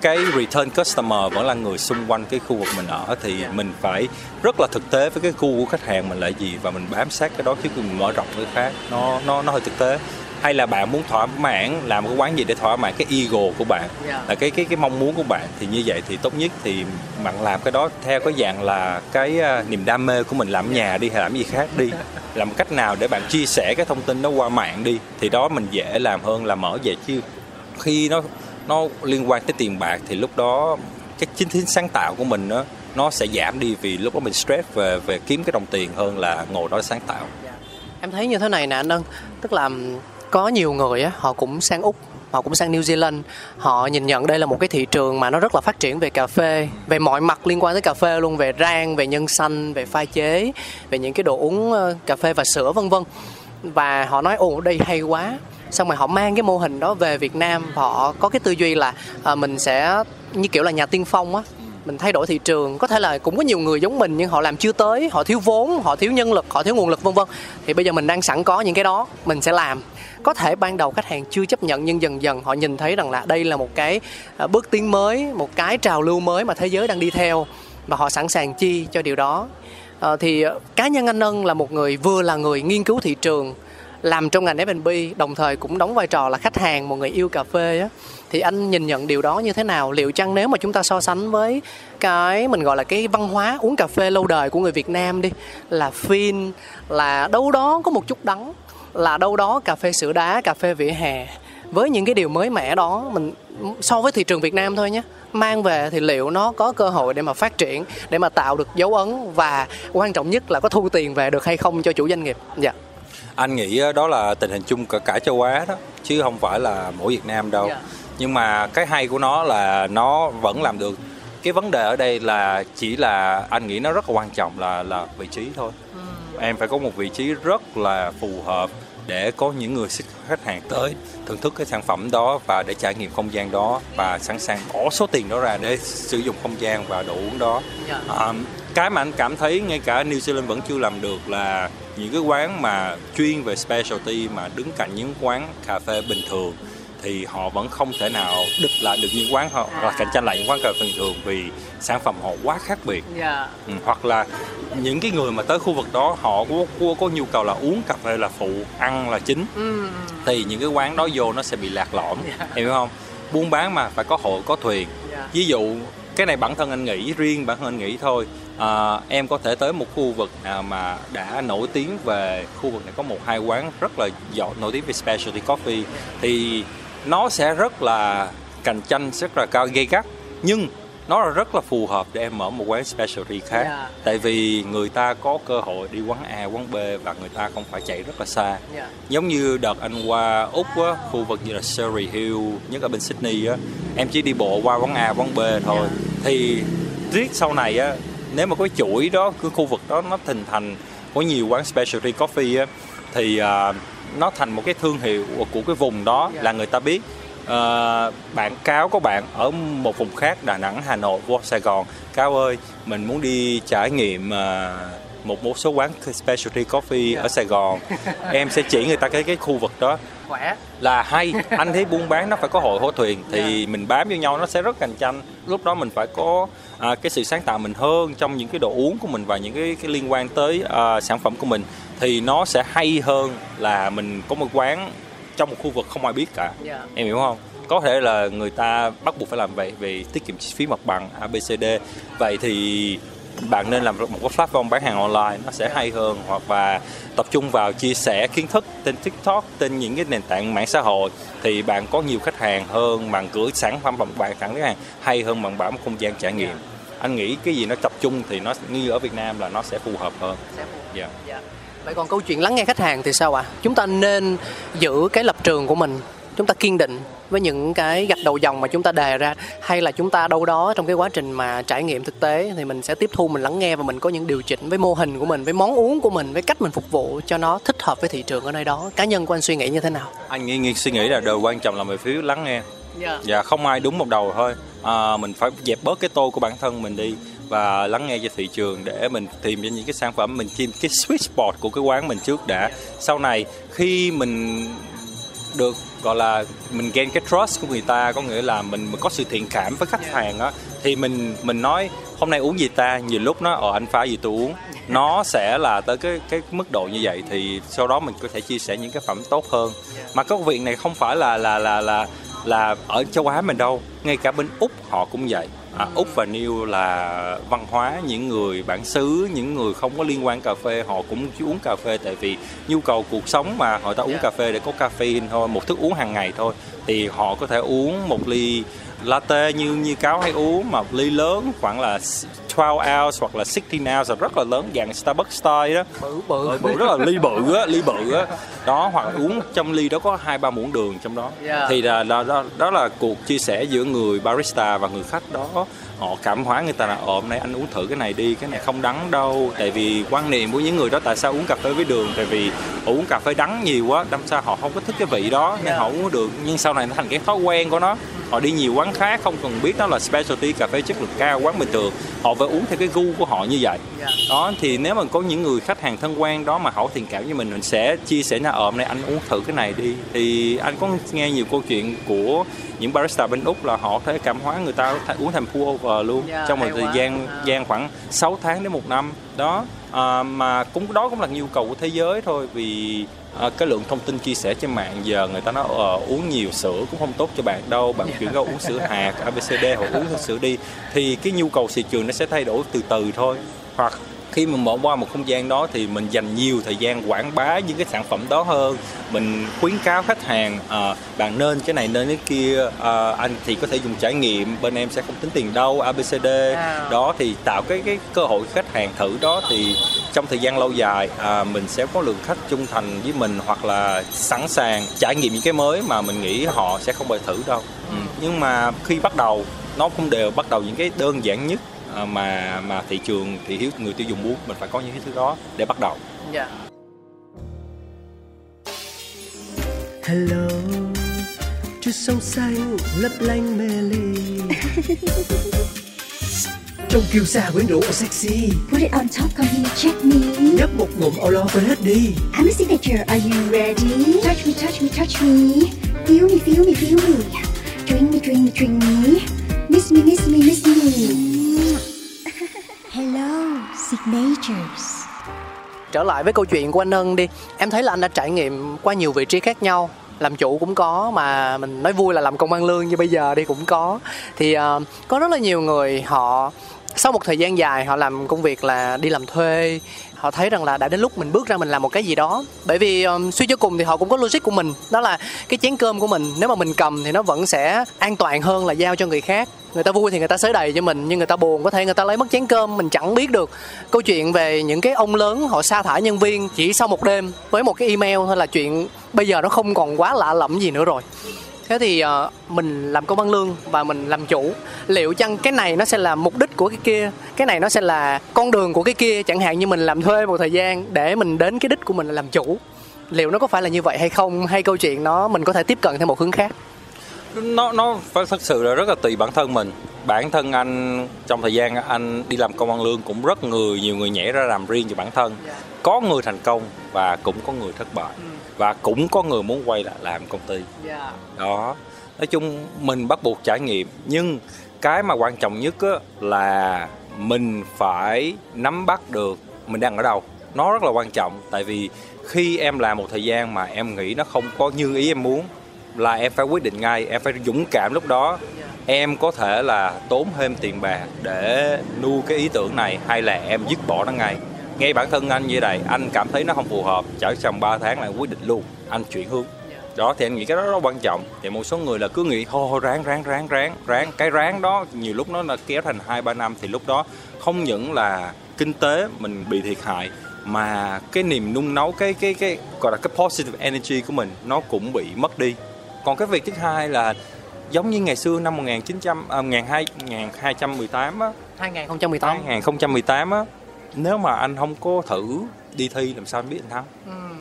Cái return customer vẫn là người xung quanh cái khu vực mình ở thì mình phải rất là thực tế với cái gu của khách hàng mình là gì và mình bám sát cái đó khi mình mở rộng cái khác. Nó nó nó hơi thực tế hay là bạn muốn thỏa mãn làm một cái quán gì để thỏa mãn cái ego của bạn Yeah. là cái cái cái mong muốn của bạn thì như vậy thì tốt nhất thì bạn làm cái đó theo cái dạng là cái à, niềm đam mê của mình làm nhà đi hay làm gì khác đi. <laughs> Làm cách nào để bạn chia sẻ cái thông tin đó qua mạng đi thì đó mình dễ làm hơn là mở về chứ. Khi nó nó liên quan tới tiền bạc thì lúc đó cái chính tính sáng tạo của mình nó nó sẽ giảm đi vì lúc đó mình stress về về kiếm cái đồng tiền hơn là ngồi đó sáng tạo. Em thấy như thế này nè anh Ân Tức là có nhiều người á, họ cũng sang Úc họ cũng sang New Zealand. Họ nhìn nhận đây là một cái thị trường mà nó rất là phát triển về cà phê về mọi mặt liên quan tới cà phê luôn về rang về nhân xanh về pha chế về những cái đồ uống ờ, cà phê và sữa vân vân. Và họ nói ồ đây hay quá. Xong rồi họ mang cái mô hình đó về Việt Nam. Họ có cái tư duy là à, mình sẽ như kiểu là nhà tiên phong á mình thay đổi thị trường. Có thể là cũng có nhiều người giống mình nhưng họ làm chưa tới họ thiếu vốn họ thiếu nhân lực họ thiếu nguồn lực vân vân. Thì bây giờ mình đang sẵn có những cái đó mình sẽ làm có thể ban đầu khách hàng chưa chấp nhận nhưng dần dần họ nhìn thấy rằng là đây là một cái à, bước tiến mới một cái trào lưu mới mà thế giới đang đi theo và họ sẵn sàng chi cho điều đó. À, thì cá nhân anh Ân là một người vừa là người nghiên cứu thị trường làm trong ngành F&B đồng thời cũng đóng vai trò là khách hàng một người yêu cà phê á. Thì anh nhìn nhận điều đó như thế nào? Liệu chăng nếu mà chúng ta so sánh với cái mình gọi là cái văn hóa uống cà phê lâu đời của người Việt Nam đi là phin là đâu đó có một chút đắng là đâu đó cà phê sữa đá cà phê vỉa hè. Với những cái điều mới mẻ đó mình so với thị trường Việt Nam thôi nhé mang về thì liệu nó có cơ hội để mà phát triển để mà tạo được dấu ấn và quan trọng nhất là có thu tiền về được hay không cho chủ doanh nghiệp? Dạ. Anh nghĩ đó là tình hình chung cả cả châu Á đó chứ không phải là mỗi Việt Nam đâu. Dạ. nhưng mà cái hay của nó là nó vẫn làm được. Cái vấn đề ở đây là chỉ là anh nghĩ nó rất là quan trọng là là vị trí thôi. Em phải có một vị trí rất là phù hợp để có những người khách hàng tới thưởng thức cái sản phẩm đó và để trải nghiệm không gian đó và sẵn sàng bỏ số tiền đó ra để sử dụng không gian và đồ uống đó Dạ. À, cái mà anh cảm thấy ngay cả New Zealand vẫn chưa làm được là những cái quán mà chuyên về specialty mà đứng cạnh những quán cà phê bình thường thì họ vẫn không thể nào địch lại được những quán họ hoặc là cạnh tranh lại những quán cà phê bình thường vì sản phẩm họ quá khác biệt. Dạ. Ừ, hoặc là những cái người mà tới khu vực đó họ có, có, có nhu cầu là uống cà phê là phụ ăn là chính ừ. thì những cái quán đó vô nó sẽ bị lạc lõng em hiểu không? Buôn bán mà phải có hội có thuyền. Dạ. ví dụ cái này bản thân anh nghĩ riêng bản thân anh nghĩ thôi. À, em có thể tới một khu vực nào mà đã nổi tiếng về khu vực này có một hai quán rất là giỏi nổi tiếng về specialty coffee thì nó sẽ rất là cạnh tranh rất là cao gây gắt nhưng nó là rất là phù hợp để em mở một quán specialty khác Yeah. tại vì người ta có cơ hội đi quán A quán B và người ta không phải chạy rất là xa Dạ. giống như đợt anh qua úc á khu vực như là Surrey Hill nhất ở bên Sydney á em chỉ đi bộ qua quán A quán B thôi Yeah. thì riết sau này á nếu mà cái chuỗi đó cái khu vực đó nó hình thành có nhiều quán specialty coffee á thì à, nó thành một cái thương hiệu của cái vùng đó Yeah. là người ta biết. Ờ, bạn cáo có bạn ở một vùng khác Đà Nẵng Hà Nội vô Sài Gòn. Cáo ơi mình muốn đi trải nghiệm à, một một số quán specialty coffee ở Sài Gòn. <laughs> Em sẽ chỉ người ta cái cái khu vực đó. Khỏe. Là hay. Anh thấy buôn bán nó phải có hội hô thuyền thì mình bám vô nhau nó sẽ rất cạnh tranh. Lúc đó mình phải có à, cái sự sáng tạo mình hơn trong những cái đồ uống của mình và những cái, cái liên quan tới à, sản phẩm của mình thì nó sẽ hay hơn là mình có một quán trong một khu vực không ai biết cả. Dạ. em hiểu không? Có thể là người ta bắt buộc phải làm vậy vì tiết kiệm chi phí mặt bằng ABCD vậy thì bạn nên làm một cái platform bán hàng online nó sẽ hay hơn. Hoặc và tập trung vào chia sẻ kiến thức trên TikTok trên những cái nền tảng mạng xã hội. Thì bạn có nhiều khách hàng hơn bạn gửi sản phẩm bằng bạn tặng khách hàng hay hơn bạn bảo một không gian trải nghiệm. Anh nghĩ cái gì nó tập trung thì nó như ở Việt Nam là nó sẽ phù hợp hơn. Dạ. Dạ. Vậy còn câu chuyện lắng nghe khách hàng thì sao ạ? Chúng ta nên giữ cái lập trường của mình chúng ta kiên định với những cái gạch đầu dòng mà chúng ta đề ra hay là chúng ta đâu đó trong cái quá trình mà trải nghiệm thực tế thì mình sẽ tiếp thu mình lắng nghe và mình có những điều chỉnh với mô hình của mình với món uống của mình với cách mình phục vụ cho nó thích hợp với thị trường ở nơi đó. Cá nhân của anh suy nghĩ như thế nào? Anh nghĩ, nghĩ suy nghĩ là điều quan trọng là về phía lắng nghe. Yeah. và không ai đúng một đầu thôi. À, mình phải dẹp bớt cái tô của bản thân mình đi và lắng nghe cho thị trường để mình tìm ra những cái sản phẩm mình tìm cái sweet spot của cái quán mình trước đã. Sau này khi mình được gọi là mình gain cái trust của người ta có nghĩa là mình, mình có sự thiện cảm với khách hàng á thì mình mình nói hôm nay uống gì ta? Nhiều lúc nó ở anh phá gì tôi uống. Nó sẽ là tới cái cái mức độ như vậy thì sau đó mình có thể chia sẻ những cái phẩm tốt hơn. Mà cái việc này không phải là là là là là ở châu Á mình đâu ngay cả bên úc họ cũng vậy à, úc và new là văn hóa những người bản xứ những người không có liên quan cà phê họ cũng chỉ uống cà phê tại vì nhu cầu cuộc sống mà họ ta uống cà phê để có caffeine thôi một thức uống hàng ngày thôi. Thì họ có thể uống một ly latte như như cáo hay uống mà ly lớn khoảng là 12 ounce hoặc là 16 ounce là rất là lớn dạng Starbucks style đó. Bự bự. Ờ, bự rất là ly bự á ly bự á đó hoặc uống trong ly đó có hai ba muỗng đường trong đó. Yeah. thì là đó, đó đó là cuộc chia sẻ giữa người barista và người khách đó. Họ cảm hóa người ta là ồ hôm nay anh uống thử cái này đi cái này không đắng đâu. Tại vì quan niệm của những người đó tại sao uống cà phê với đường tại vì uống cà phê đắng nhiều quá đâm sao họ không có thích cái vị đó nên họ uống được. Nhưng sau này nó thành cái thói quen của nó. Họ đi nhiều quán khác không cần biết đó là specialty cà phê chất lượng cao quán bình thường. Họ phải uống theo cái gu của họ như vậy. Đó thì nếu mà có những người khách hàng thân quen đó mà họ thiện cảm với mình mình sẽ chia sẻ là ờ hôm nay anh uống thử cái này đi. Thì anh có nghe nhiều câu chuyện của những barista bên úc là họ thấy cảm hóa người ta uống thành pour over luôn. Yeah, trong một thời quá. gian À. gian khoảng 6 tháng đến một năm. Đó à, mà cũng đó cũng là nhu cầu của thế giới thôi vì à, cái lượng thông tin chia sẻ trên mạng giờ người ta nói ờ, uống nhiều sữa cũng không tốt cho bạn đâu. Bạn chuyển qua uống sữa hạt abcd hoặc uống sữa đi. Thì cái nhu cầu thị trường nó sẽ thay đổi từ từ thôi. Hoặc khi mình mở qua một không gian đó thì mình dành nhiều thời gian quảng bá những cái sản phẩm đó hơn mình khuyến cáo khách hàng à, bạn nên cái này nên cái kia à, anh thì có thể dùng trải nghiệm bên em sẽ không tính tiền đâu abcd Wow. đó thì tạo cái cái cơ hội khách hàng thử đó thì trong thời gian lâu dài à, mình sẽ có lượng khách trung thành với mình hoặc là sẵn sàng trải nghiệm những cái mới mà mình nghĩ họ sẽ không bao thử đâu ừ. nhưng mà khi bắt đầu nó cũng đều bắt đầu những cái đơn giản nhất à, mà mà thị trường thị hiếu người tiêu dùng muốn mình phải có những cái thứ đó để bắt đầu dạ Hello Chút sông xanh lấp lánh mê ly <laughs> Trong kiêu sa quyến rũ sexy Put it on top, come here, check me. Nhấp một ngụm lo quên hết đi I'm a signature, are you ready? Touch me, touch me, touch me. Feel me, feel me, feel me. Drink me, drink me, drink me. Miss me, miss me, miss me. Hello, signatures. trở lại với câu chuyện của anh Hân đi. Em thấy là anh đã trải nghiệm qua nhiều vị trí khác nhau. Làm chủ cũng có mà mình nói vui là làm công ăn lương như bây giờ đi cũng có. Thì uh, có rất là nhiều người họ sau một thời gian dài họ làm công việc là đi làm thuê họ thấy rằng là đã đến lúc mình bước ra mình làm một cái gì đó. Bởi vì um, suy cho cùng thì họ cũng có logic của mình. Đó là cái chén cơm của mình nếu mà mình cầm thì nó vẫn sẽ an toàn hơn là giao cho người khác. Người ta vui thì người ta xới đầy cho mình nhưng người ta buồn có thể người ta lấy mất chén cơm mình chẳng biết được. Câu chuyện về những cái ông lớn họ sa thải nhân viên chỉ sau một đêm với một cái email thôi là chuyện bây giờ nó không còn quá lạ lẫm gì nữa rồi thế thì ờ, mình làm công ăn lương và mình làm chủ. Liệu chăng cái này nó sẽ là mục đích của cái kia? Cái này nó sẽ là con đường của cái kia? Chẳng hạn như mình làm thuê một thời gian để mình đến cái đích của mình là làm chủ. Liệu nó có phải là như vậy hay không? Hay câu chuyện nó mình có thể tiếp cận theo một hướng khác? Nó nó phải thật sự là rất là tùy bản thân mình. Bản thân anh trong thời gian anh đi làm công ăn lương cũng rất người nhiều người nhảy ra làm riêng cho bản thân. Có người thành công và cũng có người thất bại và cũng có người muốn quay lại làm công ty. Đó. Nói chung mình bắt buộc trải nghiệm nhưng cái mà quan trọng nhất á, là mình phải nắm bắt được mình đang ở đâu. Nó rất là quan trọng tại vì khi em làm một thời gian mà em nghĩ nó không có như ý em muốn là em phải quyết định ngay em phải dũng cảm lúc đó. Em có thể là tốn thêm tiền bạc để nuôi cái ý tưởng này hay là em dứt bỏ nó ngay ngay bản thân anh như vậy anh cảm thấy nó không phù hợp. Chở trong 3 tháng là quyết định luôn. Anh chuyển hướng. Đó thì anh nghĩ cái đó rất quan trọng. Thì một số người là cứ nghĩ thôi ráng ráng ráng ráng ráng. Cái ráng đó nhiều lúc nó là kéo thành hai ba năm thì lúc đó không những là kinh tế mình bị thiệt hại mà cái niềm nung nấu cái cái cái gọi là cái positive energy của mình nó cũng bị mất đi. Còn cái việc thứ hai là giống như ngày xưa năm 1900 à, 1218 á. 2018 2018 á nếu mà anh không có thử đi thi làm sao anh biết anh thắng?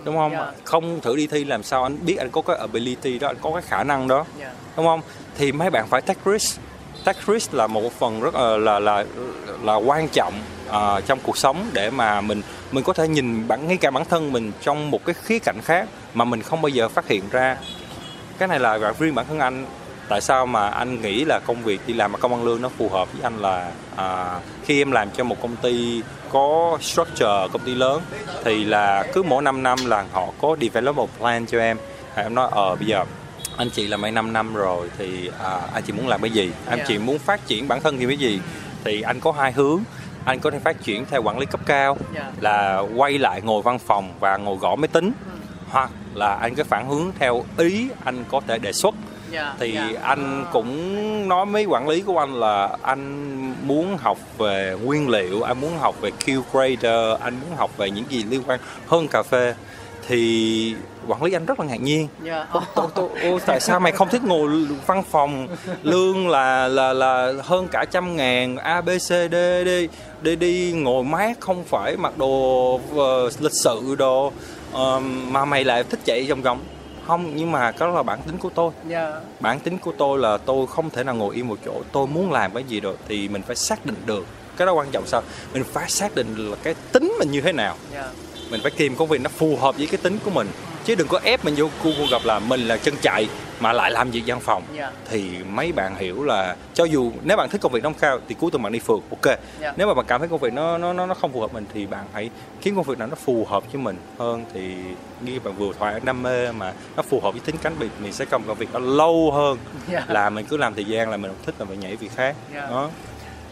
Đúng không? dạ. không thử đi thi làm sao anh biết anh có cái ability đó anh có cái khả năng đó. Dạ. đúng không? Thì mấy bạn phải take risk. Take risk là một phần rất là là là, là quan trọng à, trong cuộc sống để mà mình mình có thể nhìn bản ngay cả bản thân mình trong một cái khía cạnh khác mà mình không bao giờ phát hiện ra. Cái này là riêng bản thân anh tại sao mà anh nghĩ là công việc đi làm mà công ăn lương nó phù hợp với anh là à, khi em làm cho một công ty có structure công ty lớn thì là cứ mỗi 5 năm là họ có development plan cho em. À, em nói ờ bây giờ anh chị làm mấy 5 năm rồi thì à, anh chị muốn làm cái gì? Anh Yeah. chị muốn phát triển bản thân thì cái gì? Thì anh có hai hướng. Anh có thể phát triển theo quản lý cấp cao Yeah. là quay lại ngồi văn phòng và ngồi gõ máy tính hoặc là anh cái phản hướng theo ý anh có thể đề xuất Dạ, thì dạ. anh cũng nói với quản lý của anh là anh muốn học về nguyên liệu anh muốn học về Q grader anh muốn học về những gì liên quan hơn cà phê thì quản lý anh rất là ngạc nhiên Dạ. Ô, tô, tô, ô, tại sao mày không thích ngồi văn phòng lương là là là hơn cả trăm ngàn a b c d đi đi đi ngồi mát không phải mặc đồ ờ, lịch sự đồ Ờm, mà mày lại thích chạy vòng vòng không nhưng mà đó là bản tính của tôi. Dạ. bản tính của tôi là tôi không thể nào ngồi yên một chỗ. Tôi muốn làm cái gì rồi thì mình phải xác định được. Cái đó quan trọng sao? Mình phải xác định là cái tính mình như thế nào. Dạ. mình phải tìm công việc nó phù hợp với cái tính của mình chứ đừng có ép mình vô khu khu gặp là mình là chân chạy mà lại làm việc văn phòng Dạ. thì mấy bạn hiểu là cho dù nếu bạn thích công việc nóng cao thì cuối tuần bạn đi phượt ok Dạ. nếu mà bạn cảm thấy công việc nó nó nó nó không phù hợp mình thì bạn hãy kiếm công việc nào nó phù hợp với mình hơn thì như bạn vừa thoại đam mê mà nó phù hợp với tính cánh mình mình sẽ cầm công việc đó lâu hơn Dạ. là mình cứ làm thời gian là mình không thích là mình nhảy việc khác Dạ. đó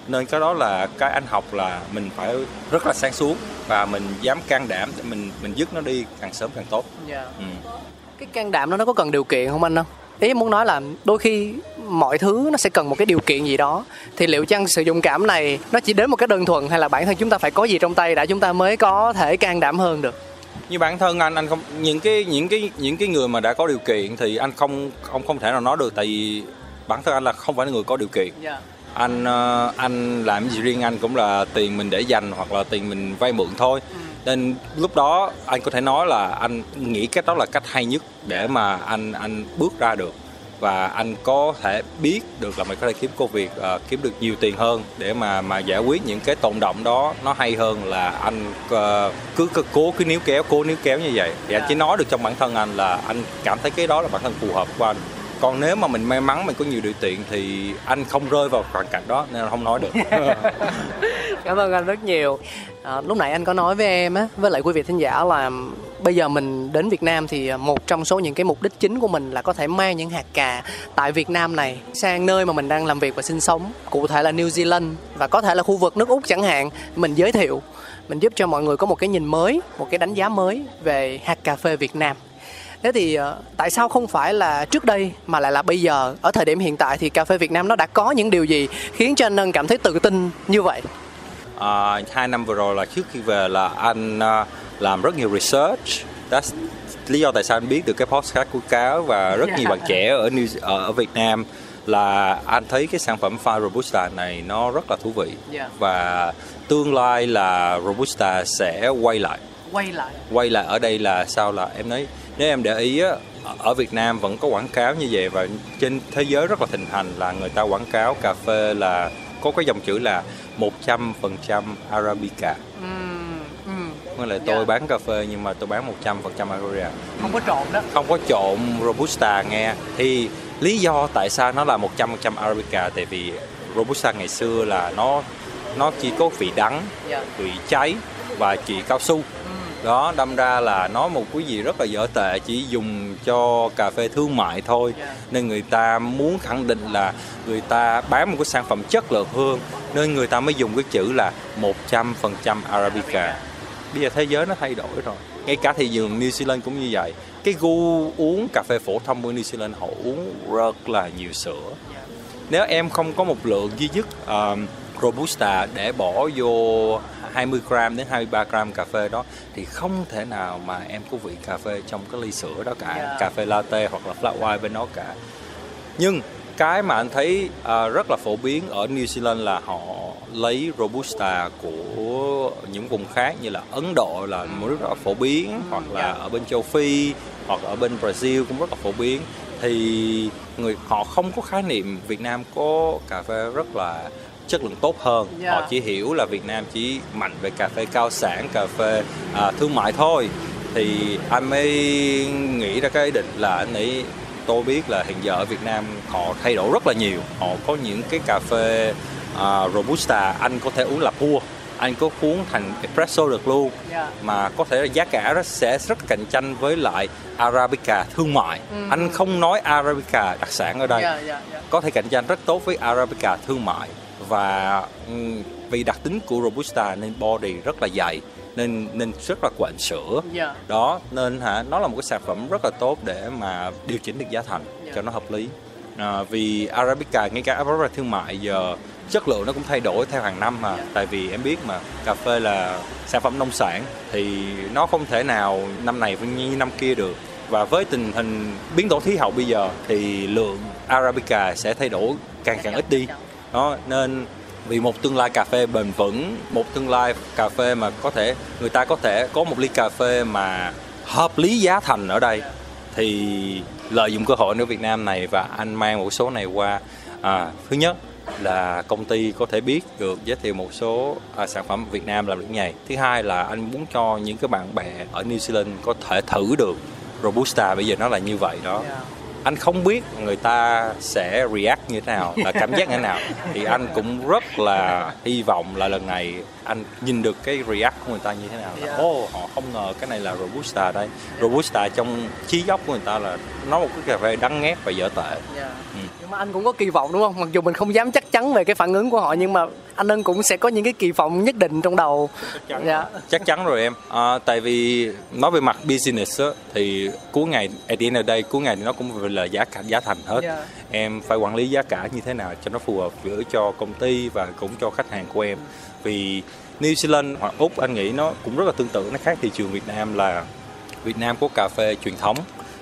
nên cái đó là cái anh học là mình phải rất là sáng suốt và mình dám can đảm để mình mình dứt nó đi càng sớm càng tốt. Dạ. ừ. cái can đảm đó nó có cần điều kiện không anh không? Ý muốn nói là đôi khi mọi thứ nó sẽ cần một cái điều kiện gì đó. Thì liệu chăng sự dũng cảm này nó chỉ đến một cái đơn thuần hay là bản thân chúng ta phải có gì trong tay đã chúng ta mới có thể can đảm hơn được? Như bản thân anh anh không những cái những cái những cái người mà đã có điều kiện thì anh không không không thể nào nói được tại vì bản thân anh là không phải là người có điều kiện. Dạ anh ờ, anh làm gì riêng anh cũng là tiền mình để dành hoặc là tiền mình vay mượn thôi. Nên lúc đó anh có thể nói là anh nghĩ cách đó là cách hay nhất để mà anh anh bước ra được. Và anh có thể biết được là mình có thể kiếm công việc ờ, kiếm được nhiều tiền hơn để mà mà giải quyết những cái tồn động đó. Nó hay hơn là anh ờ, cứ, cứ cố cứ níu kéo cố níu kéo như vậy. Thì anh chỉ nói được trong bản thân anh là anh cảm thấy cái đó là bản thân phù hợp của anh còn nếu mà mình may mắn mình có nhiều điều kiện thì anh không rơi vào hoàn cảnh đó nên là không nói được. <laughs> Cảm ơn anh rất nhiều. À, lúc nãy anh có nói với em á với lại quý vị thính giả là bây giờ mình đến Việt Nam thì một trong số những cái mục đích chính của mình là có thể mang những hạt cà tại Việt Nam này sang nơi mà mình đang làm việc và sinh sống cụ thể là New Zealand và có thể là khu vực nước Úc chẳng hạn. Mình giới thiệu mình giúp cho mọi người có một cái nhìn mới một cái đánh giá mới về hạt cà phê Việt Nam. Thế thì ờ, tại sao không phải là trước đây mà lại là bây giờ ở thời điểm hiện tại thì cà phê Việt Nam nó đã có những điều gì khiến cho anh Ân cảm thấy tự tin như vậy? À, hai năm vừa rồi là trước khi về là anh à, làm rất nhiều research That's lý do tại sao anh biết được cái podcast của cáo và rất nhiều bạn <laughs> trẻ ở New, ở, ở Việt Nam là anh thấy cái sản phẩm pha robusta này nó rất là thú vị Dạ. và tương lai là robusta sẽ quay lại Quay lại. quay lại ở đây là sao là em nói nếu em để ý á ở Việt Nam vẫn có quảng cáo như vậy và trên thế giới rất là thịnh hành là người ta quảng cáo cà phê là có cái dòng chữ là 100% Arabica. Nghĩa là tôi Dạ. bán cà phê nhưng mà tôi bán 100% Arabica. Không có trộn đó. Không có trộn Robusta nghe. Thì lý do tại sao nó là 100% Arabica tại vì Robusta ngày xưa là nó nó chỉ có vị đắng, Dạ. vị cháy và chỉ cao su đó đâm ra là nó một cái gì rất là dở tệ chỉ dùng cho cà phê thương mại thôi. Yeah. nên người ta muốn khẳng định là người ta bán một cái sản phẩm chất lượng hơn nên người ta mới dùng cái chữ là 100% Arabica. Bây giờ thế giới nó thay đổi rồi. Ngay cả thị trường New Zealand cũng như vậy. Cái gu uống cà phê phổ thông của New Zealand họ uống rất là nhiều sữa. Nếu em không có một lượng duy nhất um, robusta để bỏ vô 20 gram đến 23 gram cà phê đó thì không thể nào mà em có vị cà phê trong cái ly sữa đó cả Yeah. cà phê latte hoặc là flat white bên đó cả nhưng cái mà anh thấy à, rất là phổ biến ở New Zealand là họ lấy robusta của những vùng khác như là Ấn Độ là một rất là phổ biến hoặc là dạ. ở bên châu Phi hoặc ở bên Brazil cũng rất là phổ biến thì người họ không có khái niệm Việt Nam có cà phê rất là chất lượng tốt hơn. Dạ. họ chỉ hiểu là Việt Nam chỉ mạnh về cà phê cao sản cà phê à, thương mại thôi. Thì anh mới nghĩ ra cái ý định là anh nghĩ tôi biết là hiện giờ ở Việt Nam họ thay đổi rất là nhiều. Họ có những cái cà phê à, robusta anh có thể uống là pua anh có uống thành espresso được luôn. Dạ. mà có thể là giá cả nó sẽ rất cạnh tranh với lại arabica thương mại. Anh không nói arabica đặc sản ở đây. Dạ, dạ, dạ. có thể cạnh tranh rất tốt với Arabica thương mại và ừm, vì đặc tính của Robusta nên body rất là dày nên nên rất là quện sữa Dạ. đó nên hả nó là một cái sản phẩm rất là tốt để mà điều chỉnh được giá thành Dạ. cho nó hợp lý à, vì Arabica ngay cả Arabica thương mại giờ chất lượng nó cũng thay đổi theo hàng năm mà Dạ. tại vì em biết mà cà phê là sản phẩm nông sản thì nó không thể nào năm này như năm kia được và với tình hình biến đổi khí hậu bây giờ thì lượng Arabica sẽ thay đổi càng càng ít đi đó nên vì một tương lai cà phê bền vững một tương lai cà phê mà có thể người ta có thể có một ly cà phê mà hợp lý giá thành ở đây thì lợi dụng cơ hội ở Việt Nam này và anh mang một số này qua. À, thứ nhất là công ty có thể biết được giới thiệu một số à, sản phẩm Việt Nam làm được nhầy. Thứ hai là anh muốn cho những cái bạn bè ở New Zealand có thể thử được Robusta bây giờ nó là như vậy đó. Yeah anh không biết người ta sẽ react như thế nào là cảm giác như thế nào thì anh cũng rất là hy vọng là lần này anh nhìn được cái react của người ta như thế nào là Dạ. ô họ không ngờ cái này là robusta đây robusta trong trí gốc của người ta là nó một cái cà phê đắng ngát và dở tệ Dạ. Ừ. Nhưng mà anh cũng có kỳ vọng đúng không? Mặc dù mình không dám chắc chắn về cái phản ứng của họ nhưng mà anh Ân cũng sẽ có những cái kỳ vọng nhất định trong đầu. Dạ. chắc chắn rồi em à, tại vì nói về mặt business á, thì cuối ngày at the end of day cuối ngày thì nó cũng là giá cả giá thành hết Dạ. em phải quản lý giá cả như thế nào cho nó phù hợp giữa cho công ty và cũng cho khách hàng của em vì New Zealand hoặc Úc anh nghĩ nó cũng rất là tương tự nó khác thị trường Việt Nam là Việt Nam có cà phê truyền thống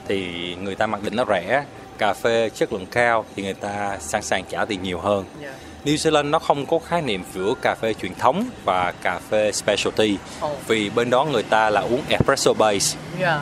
thì người ta mặc định nó rẻ cà phê chất lượng cao thì người ta sẵn sàng trả tiền nhiều hơn Dạ. New Zealand nó không có khái niệm giữa cà phê truyền thống và cà phê specialty Ồ. vì bên đó người ta là uống espresso base Dạ.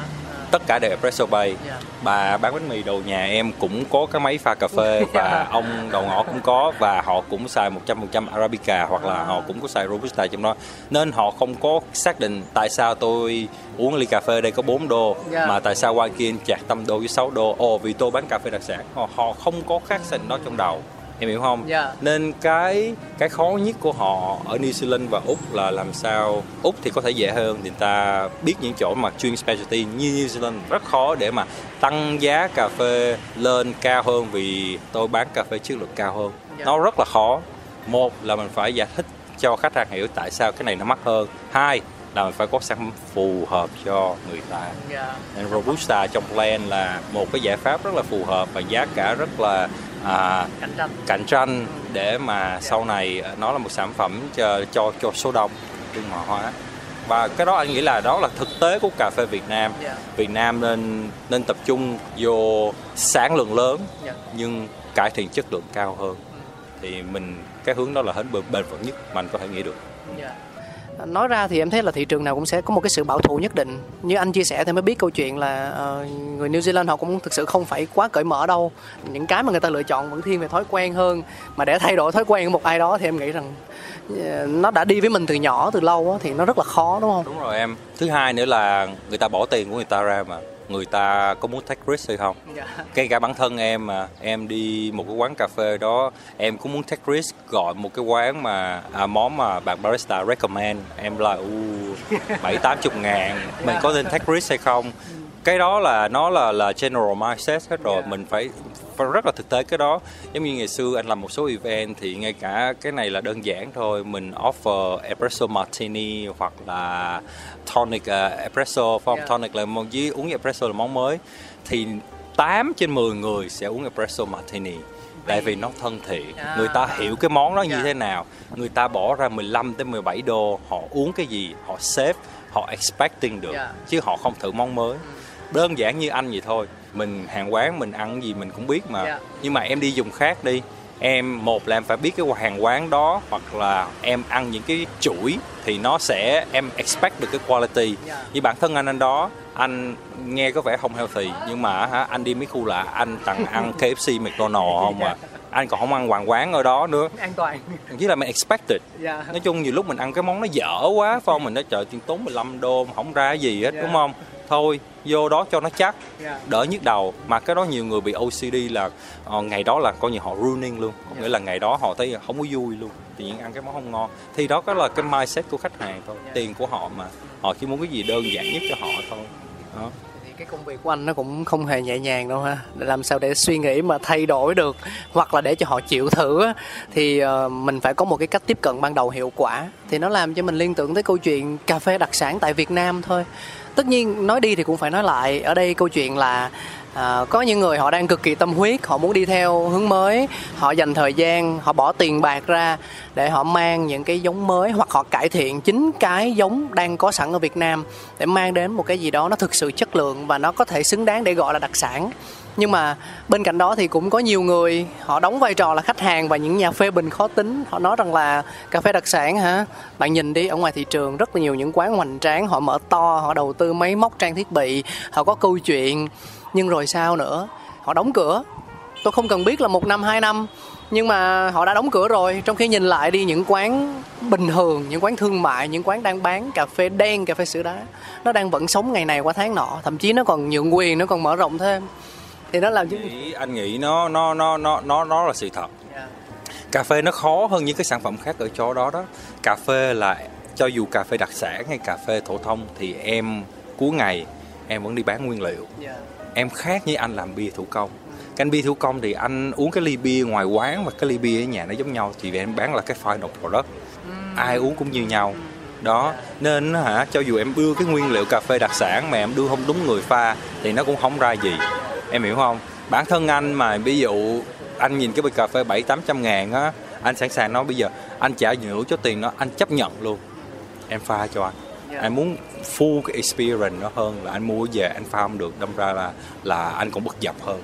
Tất cả đều espresso base Dạ. bà bán bánh mì đầu nhà em cũng có cái máy pha cà phê và ông đầu ngõ cũng có và họ cũng xài 100% arabica hoặc là họ cũng có xài robusta trong đó. Nên họ không có xác định tại sao tôi uống ly cà phê đây có 4 đô Dạ. mà tại sao qua kia chạc tâm đô với 6 đô. Ồ vì tôi bán cà phê đặc sản. Họ, họ không có khác định đó trong đầu em hiểu không? Dạ. nên cái cái khó nhất của họ ở New Zealand và Úc là làm sao Úc thì có thể dễ hơn. Thì người ta biết những chỗ mà chuyên specialty như New Zealand rất khó để mà tăng giá cà phê lên cao hơn vì tôi bán cà phê chất lượng cao hơn. Dạ. nó rất là khó. Một là mình phải giải thích cho khách hàng hiểu tại sao cái này nó mắc hơn. Hai là mình phải có sản phẩm phù hợp cho người ta Dạ. nên Robusta trong plan là một cái giải pháp rất là phù hợp và giá cả rất là à, Cạnh tranh. cạnh tranh để mà sau này ờ, nó là một sản phẩm cho cho, cho số đông thương mại hóa và cái đó anh nghĩ là đó là thực tế của cà phê Việt Nam Dạ. Việt Nam nên nên tập trung vô sản lượng lớn Dạ. nhưng cải thiện chất lượng cao hơn thì mình cái hướng đó là hết bền vững nhất mà anh có thể nghĩ được Dạ. Nói ra thì em thấy là thị trường nào cũng sẽ có một cái sự bảo thủ nhất định. Như anh chia sẻ thì mới biết câu chuyện là uh, người New Zealand họ cũng thực sự không phải quá cởi mở đâu. Những cái mà người ta lựa chọn vẫn thiên về thói quen hơn. Mà để thay đổi thói quen của một ai đó thì em nghĩ rằng uh, nó đã đi với mình từ nhỏ từ lâu đó, thì nó rất là khó đúng không? đúng rồi em thứ hai nữa là người ta bỏ tiền của người ta ra mà người ta có muốn take risk hay không? Dạ. ngay cả bản thân em mà em đi một cái quán cà phê đó em cũng muốn take risk gọi một cái quán mà à, món mà bạn barista recommend. Em là u bảy tám chục ngàn <laughs> mình có nên take risk hay không cái đó là nó là là general mindset hết rồi Yeah. mình phải phải rất là thực tế cái đó giống như ngày xưa anh làm một số event thì ngay cả cái này là đơn giản thôi mình offer espresso martini hoặc là tonic uh, espresso phong Yeah. tonic là món với uống espresso là món mới thì 8 trên 10 người sẽ uống espresso martini tại vì nó thân thiện À. người ta hiểu cái món đó như Dạ. thế nào người ta bỏ ra 15 tới 17 đô họ uống cái gì họ save họ expecting được Dạ. chứ họ không thử món mới đơn giản như anh vậy thôi. Mình hàng quán mình ăn gì mình cũng biết mà. Dạ. nhưng mà em đi dùng khác đi. Em một là em phải biết cái hàng quán đó hoặc là em ăn những cái chuỗi thì nó sẽ em expect được cái quality. Dạ. như bản thân anh anh đó anh nghe có vẻ không healthy. Nhưng mà hả anh đi mấy khu lạ anh tặng ăn <laughs> KFC McDonald không à. Anh còn không ăn hoàng quán ở đó nữa. An toàn. Với là mình expected. Dạ. Nói chung nhiều lúc mình ăn cái món nó dở quá không mình nói trời tiền tốn 15 đô không ra gì hết Dạ. đúng không thôi vô đó cho nó chắc. Dạ. Đỡ nhức đầu mà cái đó nhiều người bị OCD là ờ, ngày đó là coi như họ ruining luôn. Có nghĩa là ngày đó họ thấy không có vui luôn tự nhiên ăn cái món không ngon. Thì đó có là cái mindset của khách hàng thôi tiền của họ mà. Họ chỉ muốn cái gì đơn giản nhất cho họ thôi. Đó. Cái công việc của anh nó cũng không hề nhẹ nhàng đâu ha. Làm sao để suy nghĩ mà thay đổi được hoặc là để cho họ chịu thử thì ờ, mình phải có một cái cách tiếp cận ban đầu hiệu quả. Thì nó làm cho mình liên tưởng tới câu chuyện cà phê đặc sản tại Việt Nam thôi tất nhiên nói đi thì cũng phải nói lại. Ở đây câu chuyện là à, có những người họ đang cực kỳ tâm huyết họ muốn đi theo hướng mới họ dành thời gian họ bỏ tiền bạc ra để họ mang những cái giống mới hoặc họ cải thiện chính cái giống đang có sẵn ở Việt Nam để mang đến một cái gì đó nó thực sự chất lượng và nó có thể xứng đáng để gọi là đặc sản nhưng mà bên cạnh đó thì cũng có nhiều người, họ đóng vai trò là khách hàng và những nhà phê bình khó tính. Họ nói rằng là cà phê đặc sản hả? Bạn nhìn đi, ở ngoài thị trường rất là nhiều những quán hoành tráng, họ mở to, họ đầu tư máy móc, trang thiết bị, họ có câu chuyện. Nhưng rồi sao nữa? Họ đóng cửa. Tôi không cần biết là một năm, hai năm, nhưng mà họ đã đóng cửa rồi. Trong khi nhìn lại đi, những quán bình thường, những quán thương mại, những quán đang bán cà phê đen, cà phê sữa đá, nó đang vẫn sống ngày này qua tháng nọ. Thậm chí nó còn nhượng quyền, nó còn mở rộng thêm thì nó làm cho nghĩ anh nghĩ nó nó nó nó nó nó là sự thật. Cà phê nó khó hơn những cái sản phẩm khác ở chỗ đó đó. Cà phê là cho dù cà phê đặc sản hay cà phê phổ thông thì em cuối ngày em vẫn đi bán nguyên liệu. Em khác với anh làm bia thủ công. Cái anh bia thủ công thì anh uống cái ly bia ngoài quán và cái ly bia ở nhà nó giống nhau thì em bán là cái final product. Ai uống cũng như nhau. Đó nên hả cho dù em đưa cái nguyên liệu cà phê đặc sản mà em đưa không đúng người pha thì nó cũng không ra gì em hiểu không? Bản thân anh mà ví dụ anh nhìn cái bịch cà phê bảy tám trăm ngàn á anh sẵn sàng nói bây giờ anh trả nhiều cho tiền nó anh chấp nhận luôn. Em pha cho anh. Dạ. anh muốn full cái experience nó hơn là anh mua về anh pha không được. Đâm ra là là anh còn bất dập hơn.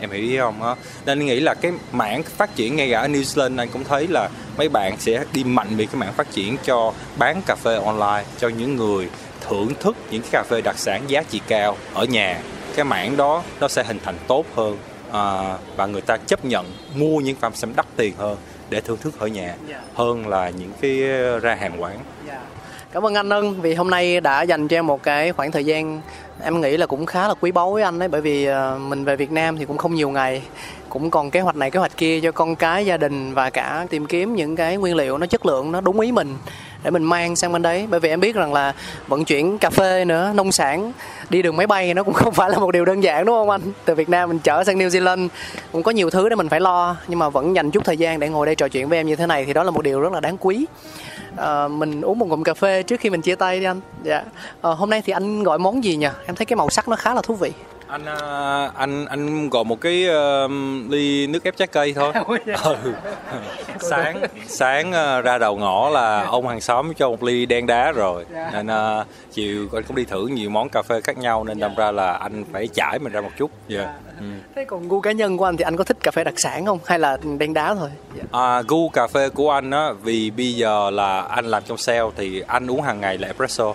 Em hiểu ý không á? Nên anh nghĩ là cái mảng phát triển ngay cả ở New Zealand anh cũng thấy là mấy bạn sẽ đi mạnh về cái mảng phát triển cho bán cà phê online cho những người thưởng thức những cái cà phê đặc sản giá trị cao ở nhà cái mảng đó nó sẽ hình thành tốt hơn à, và người ta chấp nhận mua những sản phẩm đắt tiền hơn để thưởng thức ở nhà Dạ. hơn là những cái ra hàng quán. Cảm ơn anh Ân vì hôm nay đã dành cho em một cái khoảng thời gian em nghĩ là cũng khá là quý báu với anh đấy bởi vì ờ, mình về Việt Nam thì cũng không nhiều ngày cũng còn kế hoạch này kế hoạch kia cho con cái gia đình và cả tìm kiếm những cái nguyên liệu nó chất lượng nó đúng ý mình để mình mang sang bên đấy. Bởi vì em biết rằng là vận chuyển cà phê nữa nông sản đi đường máy bay nó cũng <laughs> không phải là một điều đơn giản đúng không anh? Từ Việt Nam mình chở sang New Zealand cũng có nhiều thứ để mình phải lo nhưng mà vẫn dành chút thời gian để ngồi đây trò chuyện với em như thế này thì đó là một điều rất là đáng quý. À, mình uống một ngụm cà phê trước khi mình chia tay đi anh. Dạ. À, hôm nay thì anh gọi món gì nhỉ? Em thấy cái màu sắc nó khá là thú vị anh à, anh anh gọi một cái ờ, ly nước ép trái cây thôi. <laughs> Ừ. sáng. Sáng ờ, ra đầu ngõ là ông hàng xóm cho một ly đen đá rồi. Nên ờ, chiều anh cũng đi thử nhiều món cà phê khác nhau nên đâm ra là anh phải chải mình ra một chút. Dạ. Ừ. thế còn gu cá nhân của anh thì anh có thích cà phê đặc sản không? Hay là đen đá thôi? Dạ. À, gu cà phê của anh á vì bây giờ là anh làm trong sale thì anh uống hàng ngày là espresso.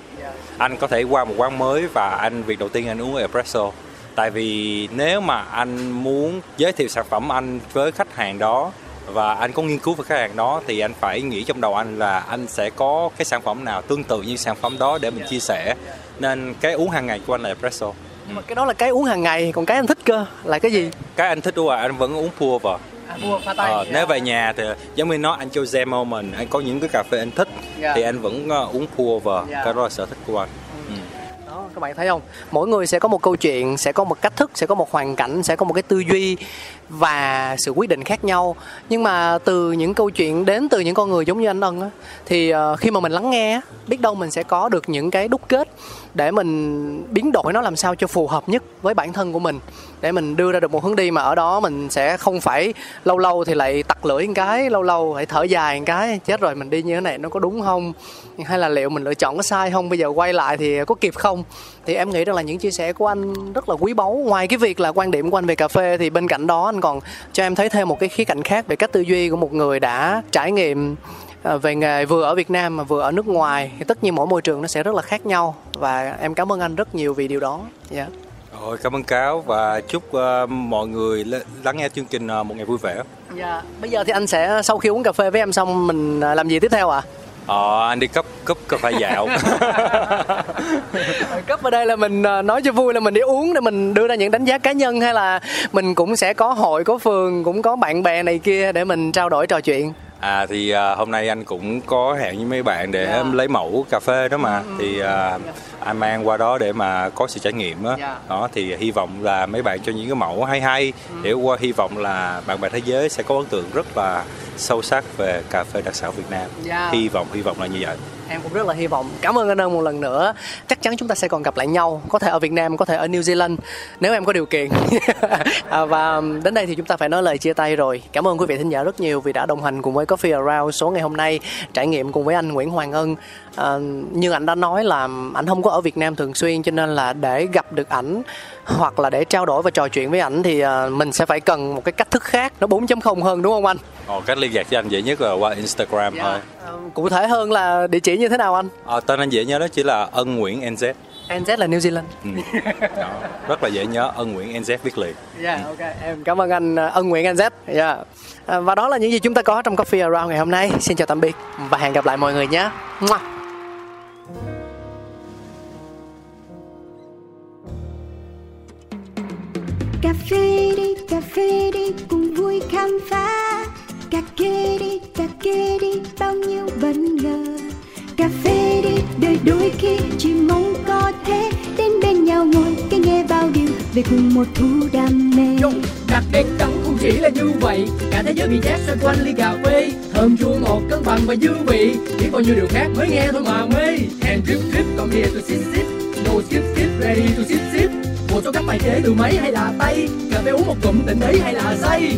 Anh có thể qua một quán mới và anh việc đầu tiên anh uống espresso tại vì nếu mà anh muốn giới thiệu sản phẩm anh với khách hàng đó và anh có nghiên cứu về khách hàng đó thì anh phải nghĩ trong đầu anh là anh sẽ có cái sản phẩm nào tương tự như sản phẩm đó để mình chia sẻ. Nên cái uống hàng ngày của anh là espresso. Mà cái đó là cái uống hàng ngày còn cái anh thích cơ là cái gì? Cái anh thích uống là anh vẫn uống pour vào. À, mua pha tay. Ờ, nếu về nhà thì giống như nó anh cho Zen Moment anh có những cái cà phê anh thích Dạ. thì anh vẫn ờ, uống pour vào. Dạ. cái đó là sở thích của anh các bạn thấy không? Mỗi người sẽ có một câu chuyện, sẽ có một cách thức, sẽ có một hoàn cảnh, sẽ có một cái tư duy và sự quyết định khác nhau. Nhưng mà từ những câu chuyện, đến từ những con người giống như anh ân á, thì ờ, khi mà mình lắng nghe biết đâu mình sẽ có được những cái đúc kết để mình biến đổi nó làm sao cho phù hợp nhất với bản thân của mình. Để mình đưa ra được một hướng đi mà ở đó mình sẽ không phải lâu lâu thì lại tặc lưỡi một cái, lâu lâu lại thở dài một cái, chết rồi, mình đi như thế này nó có đúng không? Hay là liệu mình lựa chọn có sai không? Bây giờ quay lại thì có kịp không? Thì em nghĩ rằng là những chia sẻ của anh rất là quý báu. Ngoài cái việc là quan điểm của anh về cà phê thì bên cạnh đó anh còn cho em thấy thêm một cái khía cạnh khác về cách tư duy của một người đã trải nghiệm về nghề vừa ở Việt Nam mà vừa ở nước ngoài thì tất nhiên mỗi môi trường nó sẽ rất là khác nhau và em cảm ơn anh rất nhiều vì điều đó. Dạ. Yeah. Rồi, cảm ơn cáo và chúc uh, mọi người lắng nghe chương trình uh, một ngày vui vẻ. Dạ, bây giờ thì anh sẽ sau khi uống cà phê với em xong mình làm gì tiếp theo ạ? À? Ờ, anh đi cấp cấp cà phê dạo <laughs> cấp ở đây là mình nói cho vui là mình đi uống để mình đưa ra những đánh giá cá nhân hay là mình cũng sẽ có hội có phường cũng có bạn bè này kia để mình trao đổi trò chuyện À thì uh, hôm nay anh cũng có hẹn với mấy bạn để yeah. Dạ. lấy mẫu cà phê đó mà ừ. thì uh, anh mang qua đó để mà có sự trải nghiệm đó. Yeah. Dạ. đó thì hy vọng là mấy bạn cho những cái mẫu hay hay ừ. để qua hy vọng là bạn bè thế giới sẽ có ấn tượng rất là sâu sắc về cà phê đặc sản Việt Nam. Yeah. Dạ. Hy vọng hy vọng là như vậy em cũng rất là hy vọng cảm ơn anh ơn một lần nữa chắc chắn chúng ta sẽ còn gặp lại nhau có thể ở Việt Nam có thể ở New Zealand nếu em có điều kiện <laughs> à, và đến đây thì chúng ta phải nói lời chia tay rồi cảm ơn quý vị thính giả rất nhiều vì đã đồng hành cùng với Coffee Around số ngày hôm nay trải nghiệm cùng với anh Nguyễn Hoàng Ân à, như anh đã nói là anh không có ở Việt Nam thường xuyên cho nên là để gặp được ảnh hoặc là để trao đổi và trò chuyện với ảnh thì uh, mình sẽ phải cần một cái cách thức khác nó 4.0 hơn đúng không anh? Ồ, cách liên lạc với anh dễ nhất là qua Instagram yeah. thôi. Uh, cụ thể hơn là địa chỉ như thế nào anh? À, tên anh dễ nhớ đó chỉ là Ân Nguyễn NZ. NZ là New Zealand. Ừ. Đó, rất là dễ nhớ Ân Nguyễn NZ viết liền. Dạ, yeah, ừ. ok. Em cảm ơn anh Ân Nguyễn NZ. Yeah. À, và đó là những gì chúng ta có trong Coffee Around ngày hôm nay. Xin chào tạm biệt và hẹn gặp lại mọi người nhé. Mua. cà phê đi cà phê đi cùng vui khám phá cà kê đi, cà kê đi, bao nhiêu bất ngờ. Cà phê đi, đời đôi khi chỉ mong có thế đến bên nhau ngồi cái nghe bao điều về cùng một thú đam mê. Đặc biệt đắng không chỉ là như vậy. Cả thế giới bị chát xoay quanh ly cà phê. Thơm chua ngọt, cân bằng và dư vị. Chỉ bao nhiêu điều khác mới nghe thôi mà mê. And drip drip còn here to sip sip no skip skip, ready to sip sip một số các bài chế từ máy hay là tay. Cà phê uống một cụm, tỉnh đấy hay là say.